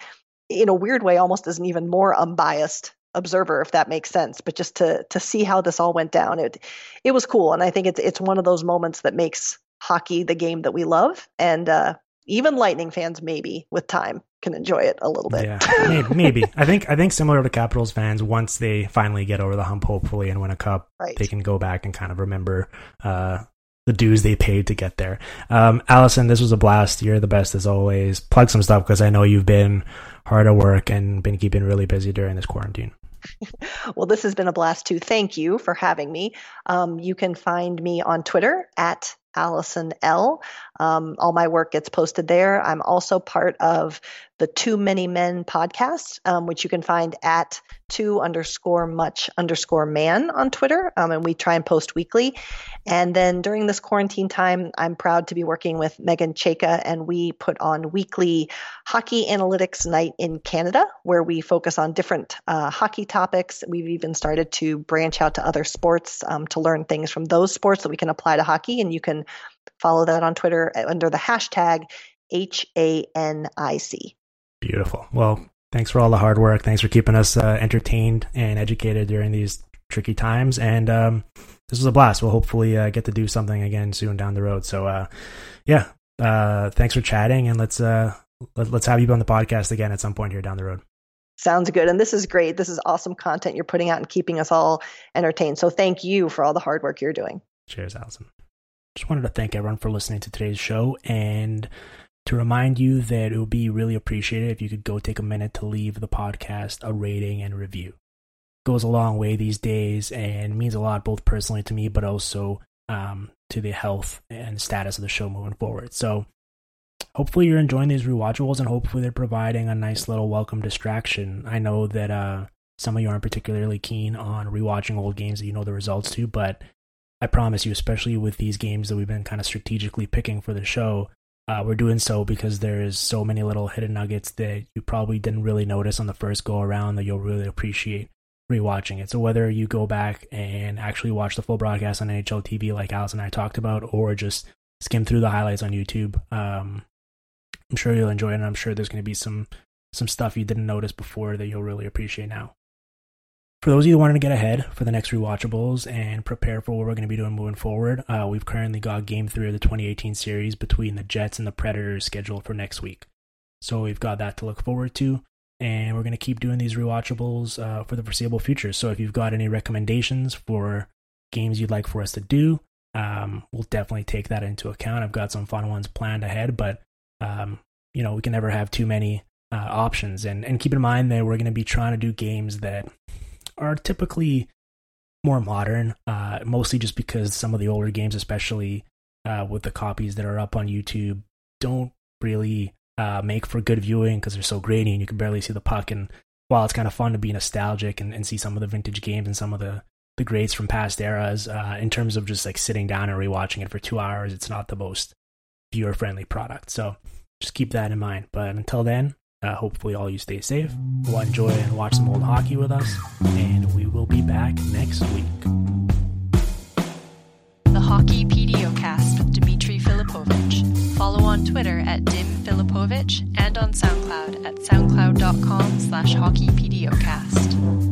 in a weird way almost as an even more unbiased observer if that makes sense but just to to see how this all went down it it was cool. And i think it's it's one of those moments that makes hockey the game that we love. And uh, even lightning fans maybe with time can enjoy it a little bit. Yeah, maybe, [laughs] maybe. I think I think similar to Capitals fans, once they finally get over the hump, hopefully, and win a cup, right. they can go back and kind of remember uh, the dues they paid to get there. Um, Alison, this was a blast. You're the best as always. Plug some stuff because I know you've been hard at work and been keeping really busy during this quarantine. [laughs] well, this has been a blast too. Thank you for having me. Um, you can find me on Twitter at Alison L. Um, all my work gets posted there. I'm also part of the Too Many Men podcast, um, which you can find at two underscore much underscore man on Twitter. Um, and we try and post weekly. And then during this quarantine time, I'm proud to be working with Meghan Chayka, and we put on weekly hockey analytics night in Canada, where we focus on different uh, hockey topics. We've even started to branch out to other sports um, to learn things from those sports that we can apply to hockey. And you can follow that on Twitter under the hashtag HANIC. Beautiful. Well, thanks for all the hard work. Thanks for keeping us uh, entertained and educated during these tricky times. And um, this was a blast. We'll hopefully uh, get to do something again soon down the road. So, uh, yeah, uh, thanks for chatting, and let's uh, let, let's have you on the podcast again at some point here down the road. Sounds good. And this is great. This is awesome content you're putting out and keeping us all entertained. So thank you for all the hard work you're doing. Cheers, Alison. Just wanted to thank everyone for listening to today's show and to remind you that it would be really appreciated if you could go take a minute to leave the podcast a rating and review. It goes a long way these days and means a lot both personally to me, but also um, to the health and status of the show moving forward. So hopefully you're enjoying these rewatchables and hopefully they're providing a nice little welcome distraction. I know that uh, some of you aren't particularly keen on rewatching old games that you know the results to, but I promise you, especially with these games that we've been kind of strategically picking for the show, uh, we're doing so because there's so many little hidden nuggets that you probably didn't really notice on the first go around that you'll really appreciate rewatching it. So whether you go back and actually watch the full broadcast on NHL TV, like Alice and I talked about, or just skim through the highlights on YouTube, um, I'm sure you'll enjoy it. And I'm sure there's going to be some some stuff you didn't notice before that you'll really appreciate now. For those of you who wanting to get ahead for the next rewatchables and prepare for what we're going to be doing moving forward, uh, we've currently got Game Three of the 2018 series between the Jets and the Predators scheduled for next week. So we've got that to look forward to and we're going to keep doing these rewatchables uh, for the foreseeable future. So if you've got any recommendations for games you'd like for us to do, um, we'll definitely take that into account. I've got some fun ones planned ahead, but um, you know we can never have too many uh, options. And and keep in mind that we're going to be trying to do games that are typically more modern, uh, mostly just because some of the older games, especially uh, with the copies that are up on YouTube, don't really uh, make for good viewing because they're so grainy and you can barely see the puck. And while it's kind of fun to be nostalgic and, and see some of the vintage games and some of the the greats from past eras, uh, in terms of just like sitting down and rewatching it for two hours, it's not the most viewer friendly product. So just keep that in mind. But until then, uh, hopefully all you stay safe. We'll enjoy and watch some old hockey with us, and we will be back next week. The Hockey PDOcast with Dimitri Filipovic. Follow on Twitter at Dim Filipovich and on SoundCloud at soundcloud.com slash hockeypdocast.